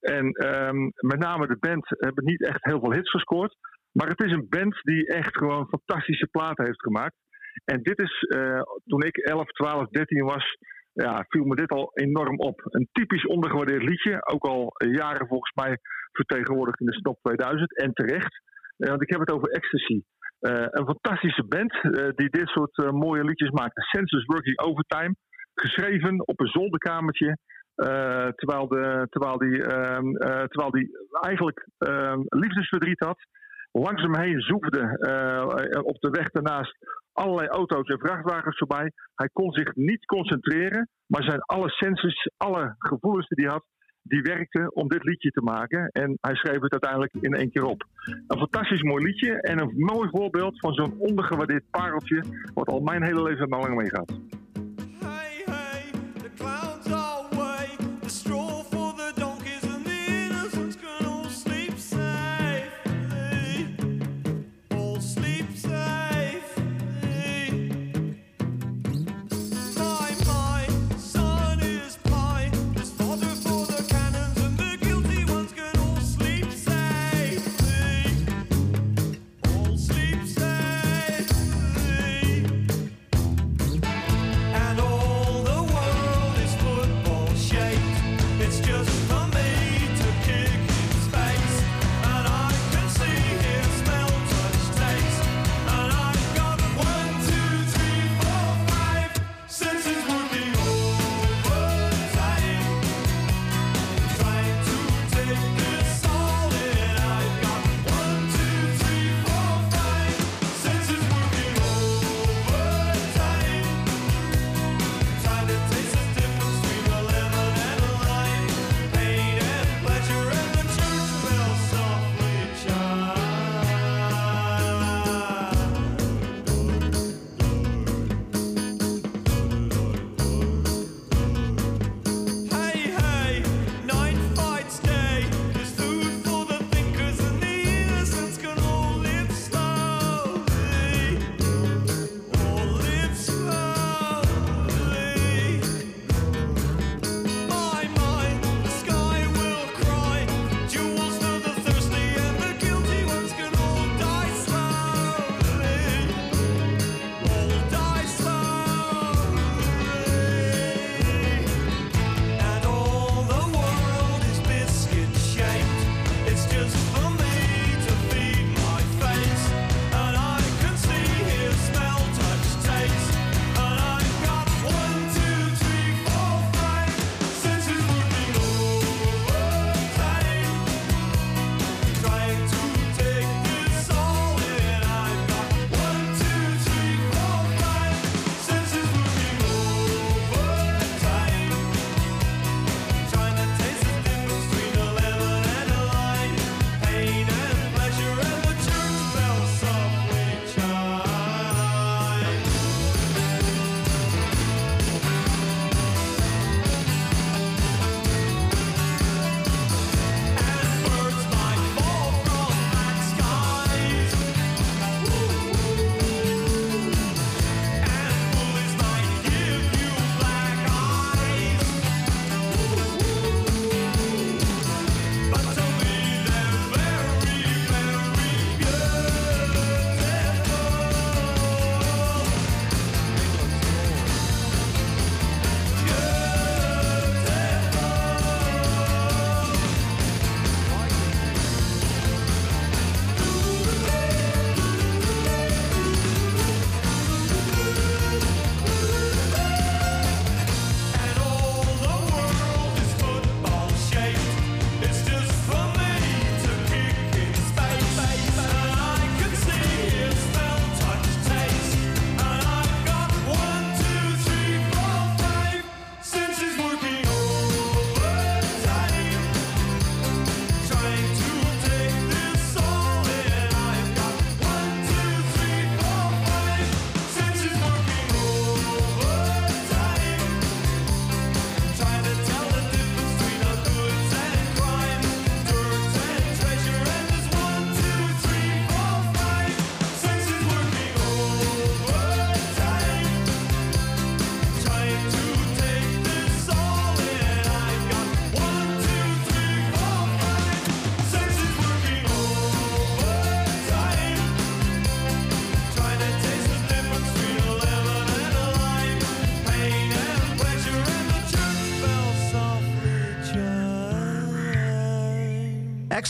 En ehm, met name de band hebben niet echt heel veel hits gescoord. Maar het is een band die echt gewoon fantastische platen heeft gemaakt. En dit is, eh, toen ik 11, 12, 13 was, ja, viel me dit al enorm op. Een typisch ondergewaardeerd liedje. Ook al jaren volgens mij vertegenwoordigd in de Snop 2000. En terecht. Want ik heb het over Ecstasy. Eh, een fantastische band eh, die dit soort eh, mooie liedjes maakt. Census Working Overtime. Geschreven op een zolderkamertje. terwijl, de, terwijl, die, ehm, eh, terwijl die eigenlijk ehm, liefdesverdriet had. Langs hem heen zoefde eh, op de weg daarnaast allerlei auto's en vrachtwagens voorbij. Hij kon zich niet concentreren, maar zijn alle senses, alle gevoelens die hij had, die werkten om dit liedje te maken. En hij schreef het uiteindelijk in één keer op. Een fantastisch mooi liedje en een mooi voorbeeld van zo'n ondergewaardeerd pareltje, wat al mijn hele leven lang meegaat.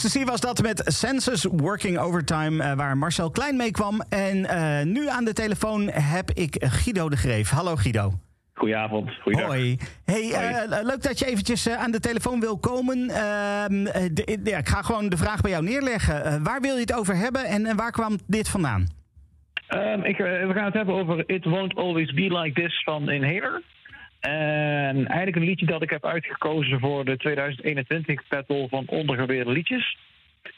Ecstasy was dat met Census Working Overtime, eh, waar Marcel Klein mee kwam. En eh, nu aan de telefoon heb ik Guido de Greef. Hallo Guido. Goedenavond. Goeiedag. Hoi. Hey, eh, leuk dat je eventjes aan de telefoon wil komen. Ehm, eh, de- ja, ik ga gewoon de vraag bij jou neerleggen. Waar wil je het over hebben en, waar kwam dit vandaan? Ehm, ik, we gaan het hebben over It Won't Always Be Like This van Inhaler. En eigenlijk een liedje dat ik heb uitgekozen voor de 2021 battle van ondergeweerde liedjes.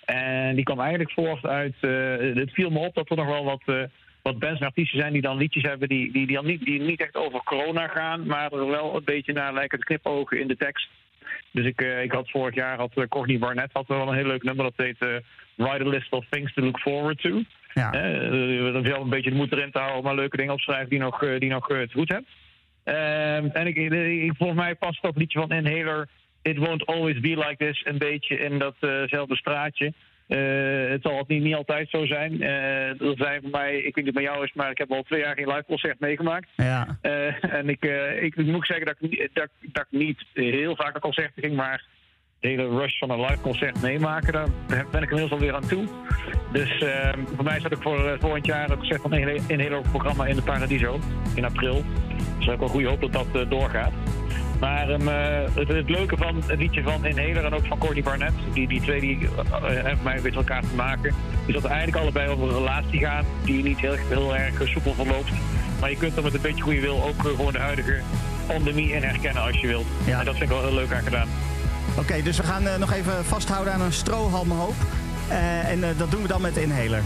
En die kwam eigenlijk voort uit. eh, het viel me op dat er nog wel wat, eh, wat bands en artiesten zijn die dan liedjes hebben die, die, die, dan niet, die niet echt over corona gaan, maar er wel een beetje naar lijken te knipogen in de tekst. Dus ik, eh, ik had vorig jaar had uh, Courtney Barnett had wel een heel leuk nummer dat heet eh, Write a List of Things to Look Forward to. Ja. Eh, dan wel een beetje de moed erin te houden, maar leuke dingen opschrijven die nog, die nog te goed hebt. Ehm, en ik, ik, volgens mij past dat liedje van Inhaler, It Won't Always Be Like This, een beetje in datzelfde straatje. Eh, het zal niet, niet altijd zo zijn. Eh, er zijn voor mij, ik weet niet of het met jou is, maar ik heb al twee jaar geen live concert meegemaakt. Ja. Eh, en ik, ik moet zeggen dat ik, niet- dat, dat ik niet heel vaak naar concerten ging, maar de hele rush van een live concert meemaken, daar ben ik inmiddels alweer aan toe. Dus eh, voor mij zat ik voor eh, volgend jaar het concert van een een hele programma in de Paradiso in april. Dus ik heb wel goede hoop dat dat eh, doorgaat. Maar ehm, eh, het, het leuke van het liedje van Inhaler en ook van Courtney Barnett, die, die twee die hebben mij met elkaar te maken, is dat we eigenlijk allebei over een relatie gaan die niet heel, heel erg soepel verloopt. Maar je kunt er met een beetje goede wil ook gewoon de huidige pandemie in herkennen als je wilt. En dat vind ik wel heel leuk aan gedaan. Oké, dus we gaan eh, nog even vasthouden aan een strohalmhoop. Eh, en eh, dat doen we dan met de inhaler.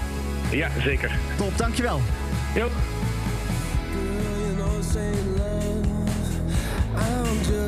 Ja, zeker. Top, dankjewel. Jo. you know, saying love. I'm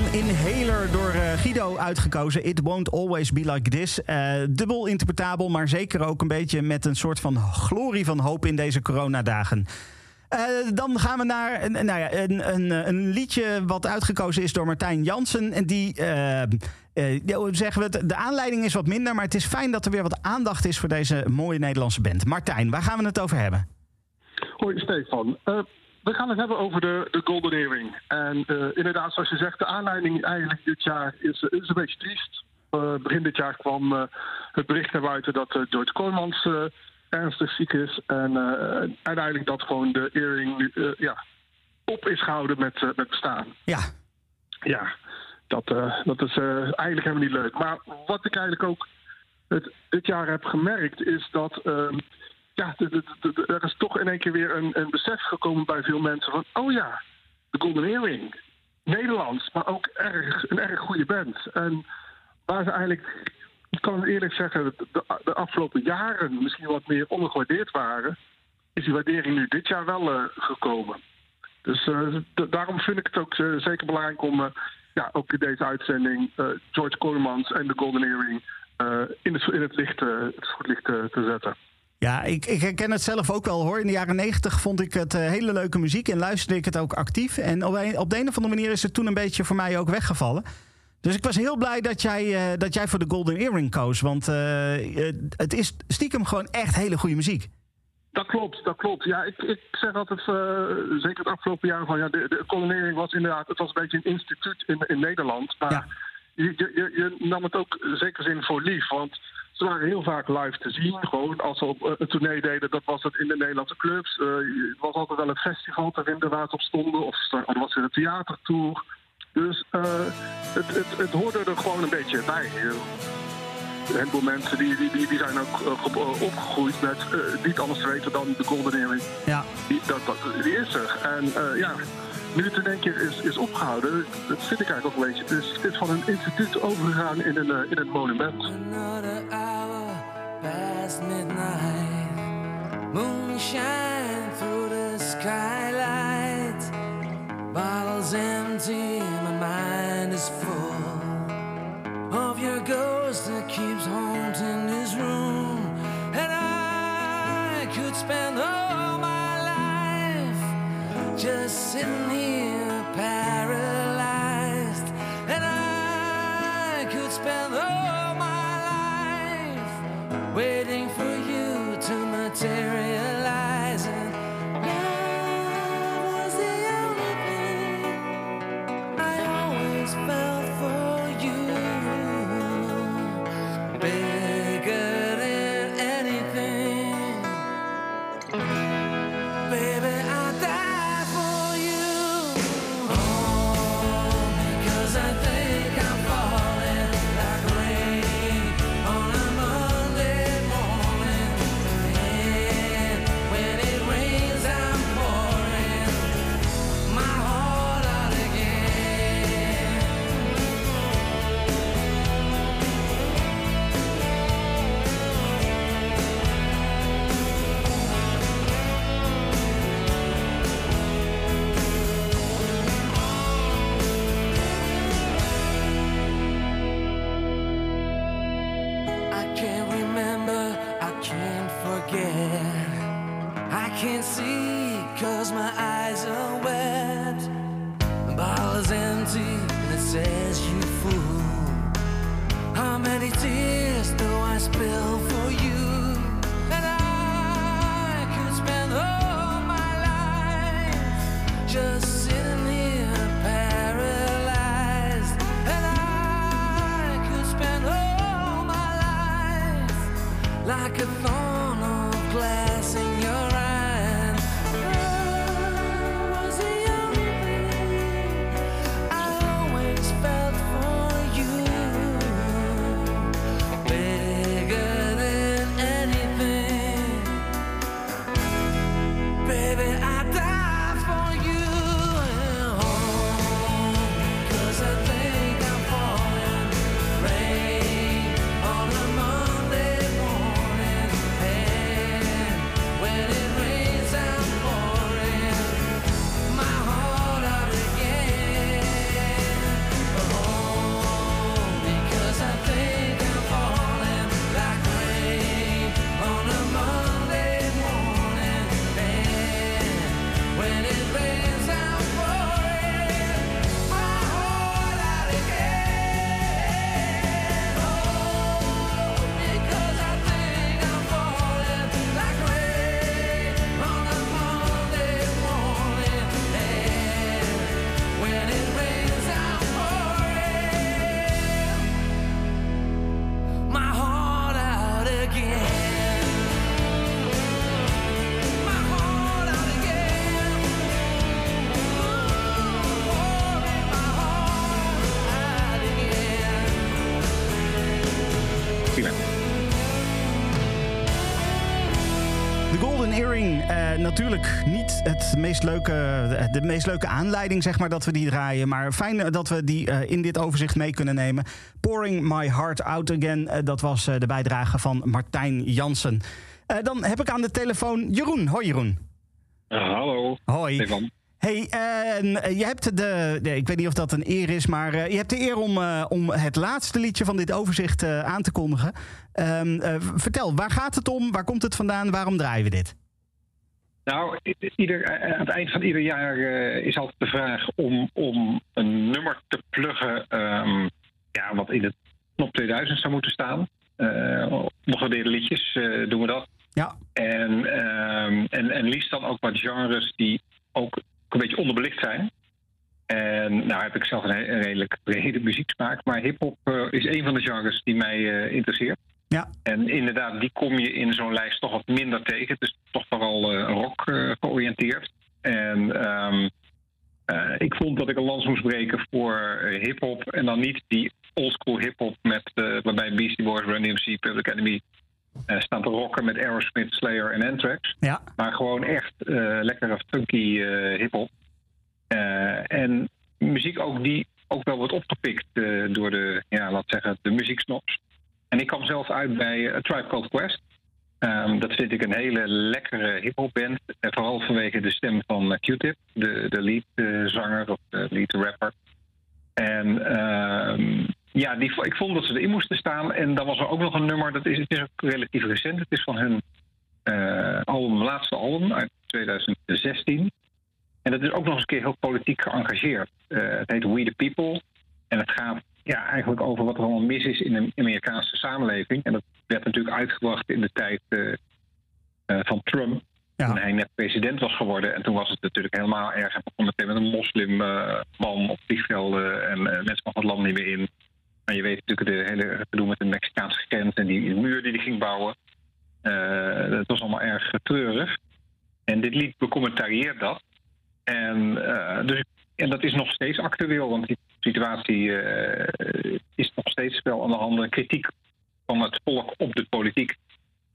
van Inhaler door eh, Guido uitgekozen. It won't always be like this. Eh, dubbel interpretabel, maar zeker ook een beetje met een soort van glorie van hoop in deze coronadagen. Eh, dan gaan we naar een, nou ja, een, een, een liedje wat uitgekozen is door Martijn Jansen. En die, zeggen we het, de aanleiding is wat minder, maar het is fijn dat er weer wat aandacht is voor deze mooie Nederlandse band. Martijn, waar gaan we het over hebben? Hoi Stefan. We gaan het hebben over de, de Golden Earring. En eh, inderdaad, zoals je zegt, de aanleiding eigenlijk dit jaar is, eh, is een beetje triest. Eh, begin dit jaar kwam het bericht naar buiten dat George Koolmans eh, ernstig ziek is. En uiteindelijk dat gewoon de earring ja, op is gehouden met, met bestaan. Ja. Ja, dat, dat is eigenlijk helemaal niet leuk. Maar wat ik eigenlijk ook het, dit jaar heb gemerkt is dat... ja, er is toch in één keer weer een, een besef gekomen bij veel mensen van... oh ja, de Golden Earring. Nederlands, maar ook erg, een erg goede band. En waar ze eigenlijk, ik kan het eerlijk zeggen... de, de afgelopen jaren misschien wat meer ondergewaardeerd waren... is die waardering nu dit jaar wel eh, gekomen. Dus eh, daarom vind ik het ook eh, zeker belangrijk om... ja, ook in deze uitzending George Colemans en de Golden Earring... in, het, in het, licht, het voetlicht eh, te zetten. Ja, ik, ik herken het zelf ook wel hoor. In de jaren negentig vond ik het eh, hele leuke muziek en luisterde ik het ook actief. En op, een, op de een of andere manier is het toen een beetje voor mij ook weggevallen. Dus ik was heel blij dat jij, eh, dat jij voor de Golden Earring koos. Want eh, het is stiekem gewoon echt hele goede muziek. Dat klopt, dat klopt. Ja, ik, ik zeg altijd, zeker het afgelopen jaar, van ja, de, de kolonering was inderdaad, het was een beetje een instituut in, in Nederland. Maar je, je, je, je nam het ook zeker zin voor lief. Want ze waren heel vaak live te zien. Gewoon als ze op eh, een tournee deden, dat was het in de Nederlandse clubs. Eh, het was altijd wel een festival te vinden waar ze op stonden. Of er was weer een theatertour. Dus eh, het, het, het hoorde er gewoon een beetje bij. Een heleboel mensen die, die, die, zijn ook eh, ge- eh, opgegroeid met eh, niet anders te weten dan de Golden Earring. Ja. Die, dat, dat, die is er. En eh, ja, nu het in één keer is, is opgehouden, dat vind ik eigenlijk ook een beetje. Is, het is van een instituut overgegaan in een, eh, in een monument. Moonshine through the skylight. Bottles empty, my mind is full of your ghost that keeps haunting this room. And I could spend all just sitting here paralyzed. And I could spend all my life waiting for you to materialize. Like a thorn of glass het meest leuke, de meest leuke aanleiding, zeg maar, dat we die draaien. Maar fijn dat we die eh, in dit overzicht mee kunnen nemen. Pouring My Heart Out Again. eh, dat was eh, de bijdrage van Martijn Jansen. Eh, dan heb ik aan de telefoon Jeroen. Hoi Jeroen. hallo. Hoi. Hey, eh, je hebt de, ik weet niet of dat een eer is, maar eh, je hebt de eer om, eh, om het laatste liedje van dit overzicht eh, aan te kondigen. Ehm, eh, vertel, waar gaat het om? Waar komt het vandaan? Waarom draaien we dit? Nou, ieder, eh, aan het eind van ieder jaar eh, is altijd de vraag om, om een nummer te pluggen ehm, ja, wat in de top 2000 zou moeten staan. Uh, Ongewaardeerde liedjes doen we dat. Ja. En, ehm, en, en liefst dan ook wat genres die ook een beetje onderbelicht zijn. En nou heb ik zelf een, redelijk brede muzieksmaak, maar hip-hop is een van de genres die mij interesseert. Ja. En inderdaad, die kom je in zo'n lijst toch wat minder tegen. Het is toch vooral eh, rock eh, georiënteerd. En ehm, eh, ik vond dat ik een lans moest breken voor hip-hop. En dan niet die oldschool hip-hop met waarbij Beastie Boys, Run DMC, Public Enemy staan te rocken met Aerosmith, Slayer en Anthrax. Ja. Maar gewoon echt lekkere funky hip-hop. Eh, en muziek ook die ook wel wordt opgepikt door de, ja, laat zeggen, de muzieksnops. En ik kwam zelf uit bij A Tribe Called Quest. Ehm, dat vind ik een hele lekkere hip-hop band. En vooral vanwege de stem van eh, Q-Tip, de, de leadzanger of de lead rapper. En ehm, ja, die, ik vond dat ze erin moesten staan. En dan was er ook nog een nummer, dat is, het is ook relatief recent. Het is van hun eh, album, laatste album uit 2016. En dat is ook nog eens een keer heel politiek geëngageerd. Eh, het heet We the People. En het gaat ja, eigenlijk over wat er allemaal mis is in de Amerikaanse samenleving. En dat werd natuurlijk uitgebracht in de tijd eh, eh, van Trump. Toen hij net president was geworden. En toen was het natuurlijk helemaal erg. Hij begon meteen met een moslimman op vliegvelden. En eh, mensen mochten het land niet meer in. Maar je weet natuurlijk de hele gedoe met de Mexicaanse grens. En die, die muur die hij ging bouwen. Eh, dat was allemaal erg treurig. En dit lied becommentarieert dat. En, eh, dus, en dat is nog steeds actueel, want die situatie eh, is nog steeds wel aan de hand. Kritiek van het volk op de politiek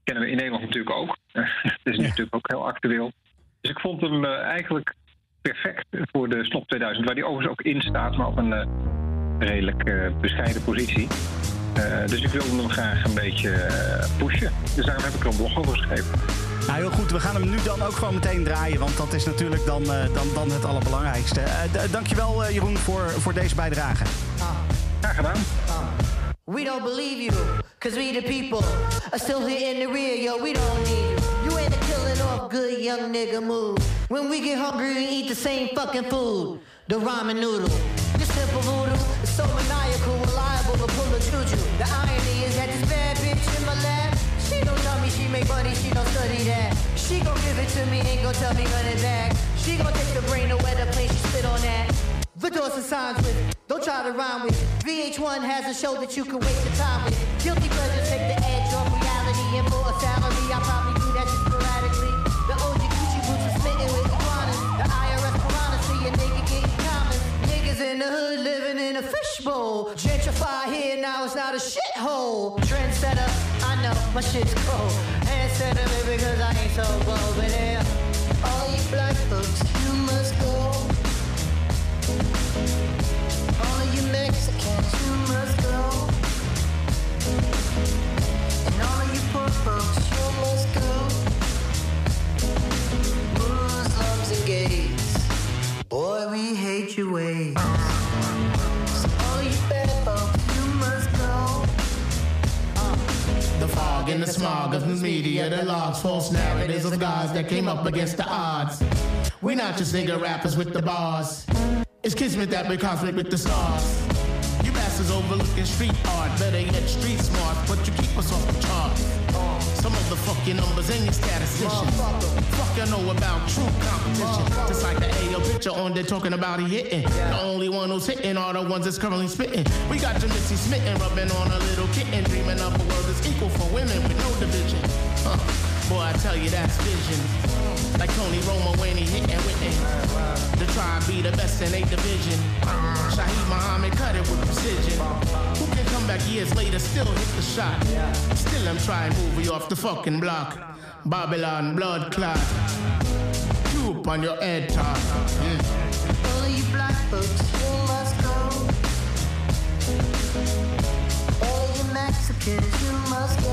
kennen we in Nederland natuurlijk ook. <laughs> het is natuurlijk ook heel actueel. Dus ik vond hem eh, eigenlijk perfect voor de Snop 2000, waar die overigens ook in staat, maar op een eh, redelijk bescheiden positie. Dus ik wilde hem graag een beetje pushen. Dus daarom heb ik er een blog over geschreven. Nou, heel goed. We gaan hem nu dan ook gewoon meteen draaien. Want dat is natuurlijk dan, eh, dan, dan het allerbelangrijkste. Eh, d- dankjewel, eh, Jeroen, voor, voor deze bijdrage. Graag gedaan. We don't believe you, cause we the people are still here in the rear, yo, we don't need you. You ain't a killing off good young nigga move. When we get hungry, we eat the same fucking food. The ramen noodle. This simple voodoo is so maniacal, reliable to pull a juju. The irony is that this bad bitch in my lap, don't tell me she make money, she don't study that. She gon' give it to me, ain't gon' tell me it back. She gon' take the brain to where the place she spit on that. The doors and signs with, don't try to rhyme with. VH1 has a show that you can waste your time with. Guilty pleasure take the edge off reality and for a salary. I probably In the hood living in a fishbowl. Gentrify here now it's not a shithole. Trendsetter, I know my shit's cold. Handsetter, baby, cause I ain't so bold. But yeah, all you black folks, you must go. All you Mexicans, you must go. And all you poor folks, boy, we hate your ways. So all you bad folks, you must go. The fog and the smog of the media, the logs, false narratives of gods that came up against the odds. We're not just nigga rappers with the bars. It's kismet that we cosmic with the stars. You bastards overlooking street art, better yet street smart, but you keep us off the chart. Some of the fuck your numbers and your statisticians. Fuck you know about true competition. Just like the AO picture on there talking about he hitting. The only one who's hitting are the ones that's currently spitting. We got your Missy smitten, rubbing on a little kitten, dreaming of a world that's equal for women with no division. Huh. Boy, I tell you that's vision. Like Tony Romo when he hit and Whitney. The tribe be the best in a division. Shaheed Muhammad cut it with precision. Who can come back years later, still hit the shot? Still I'm trying to move you off the fucking block. Babylon blood clot. Cube on your head top. Mm. All you black folks, you must go. All you Mexicans, you must go.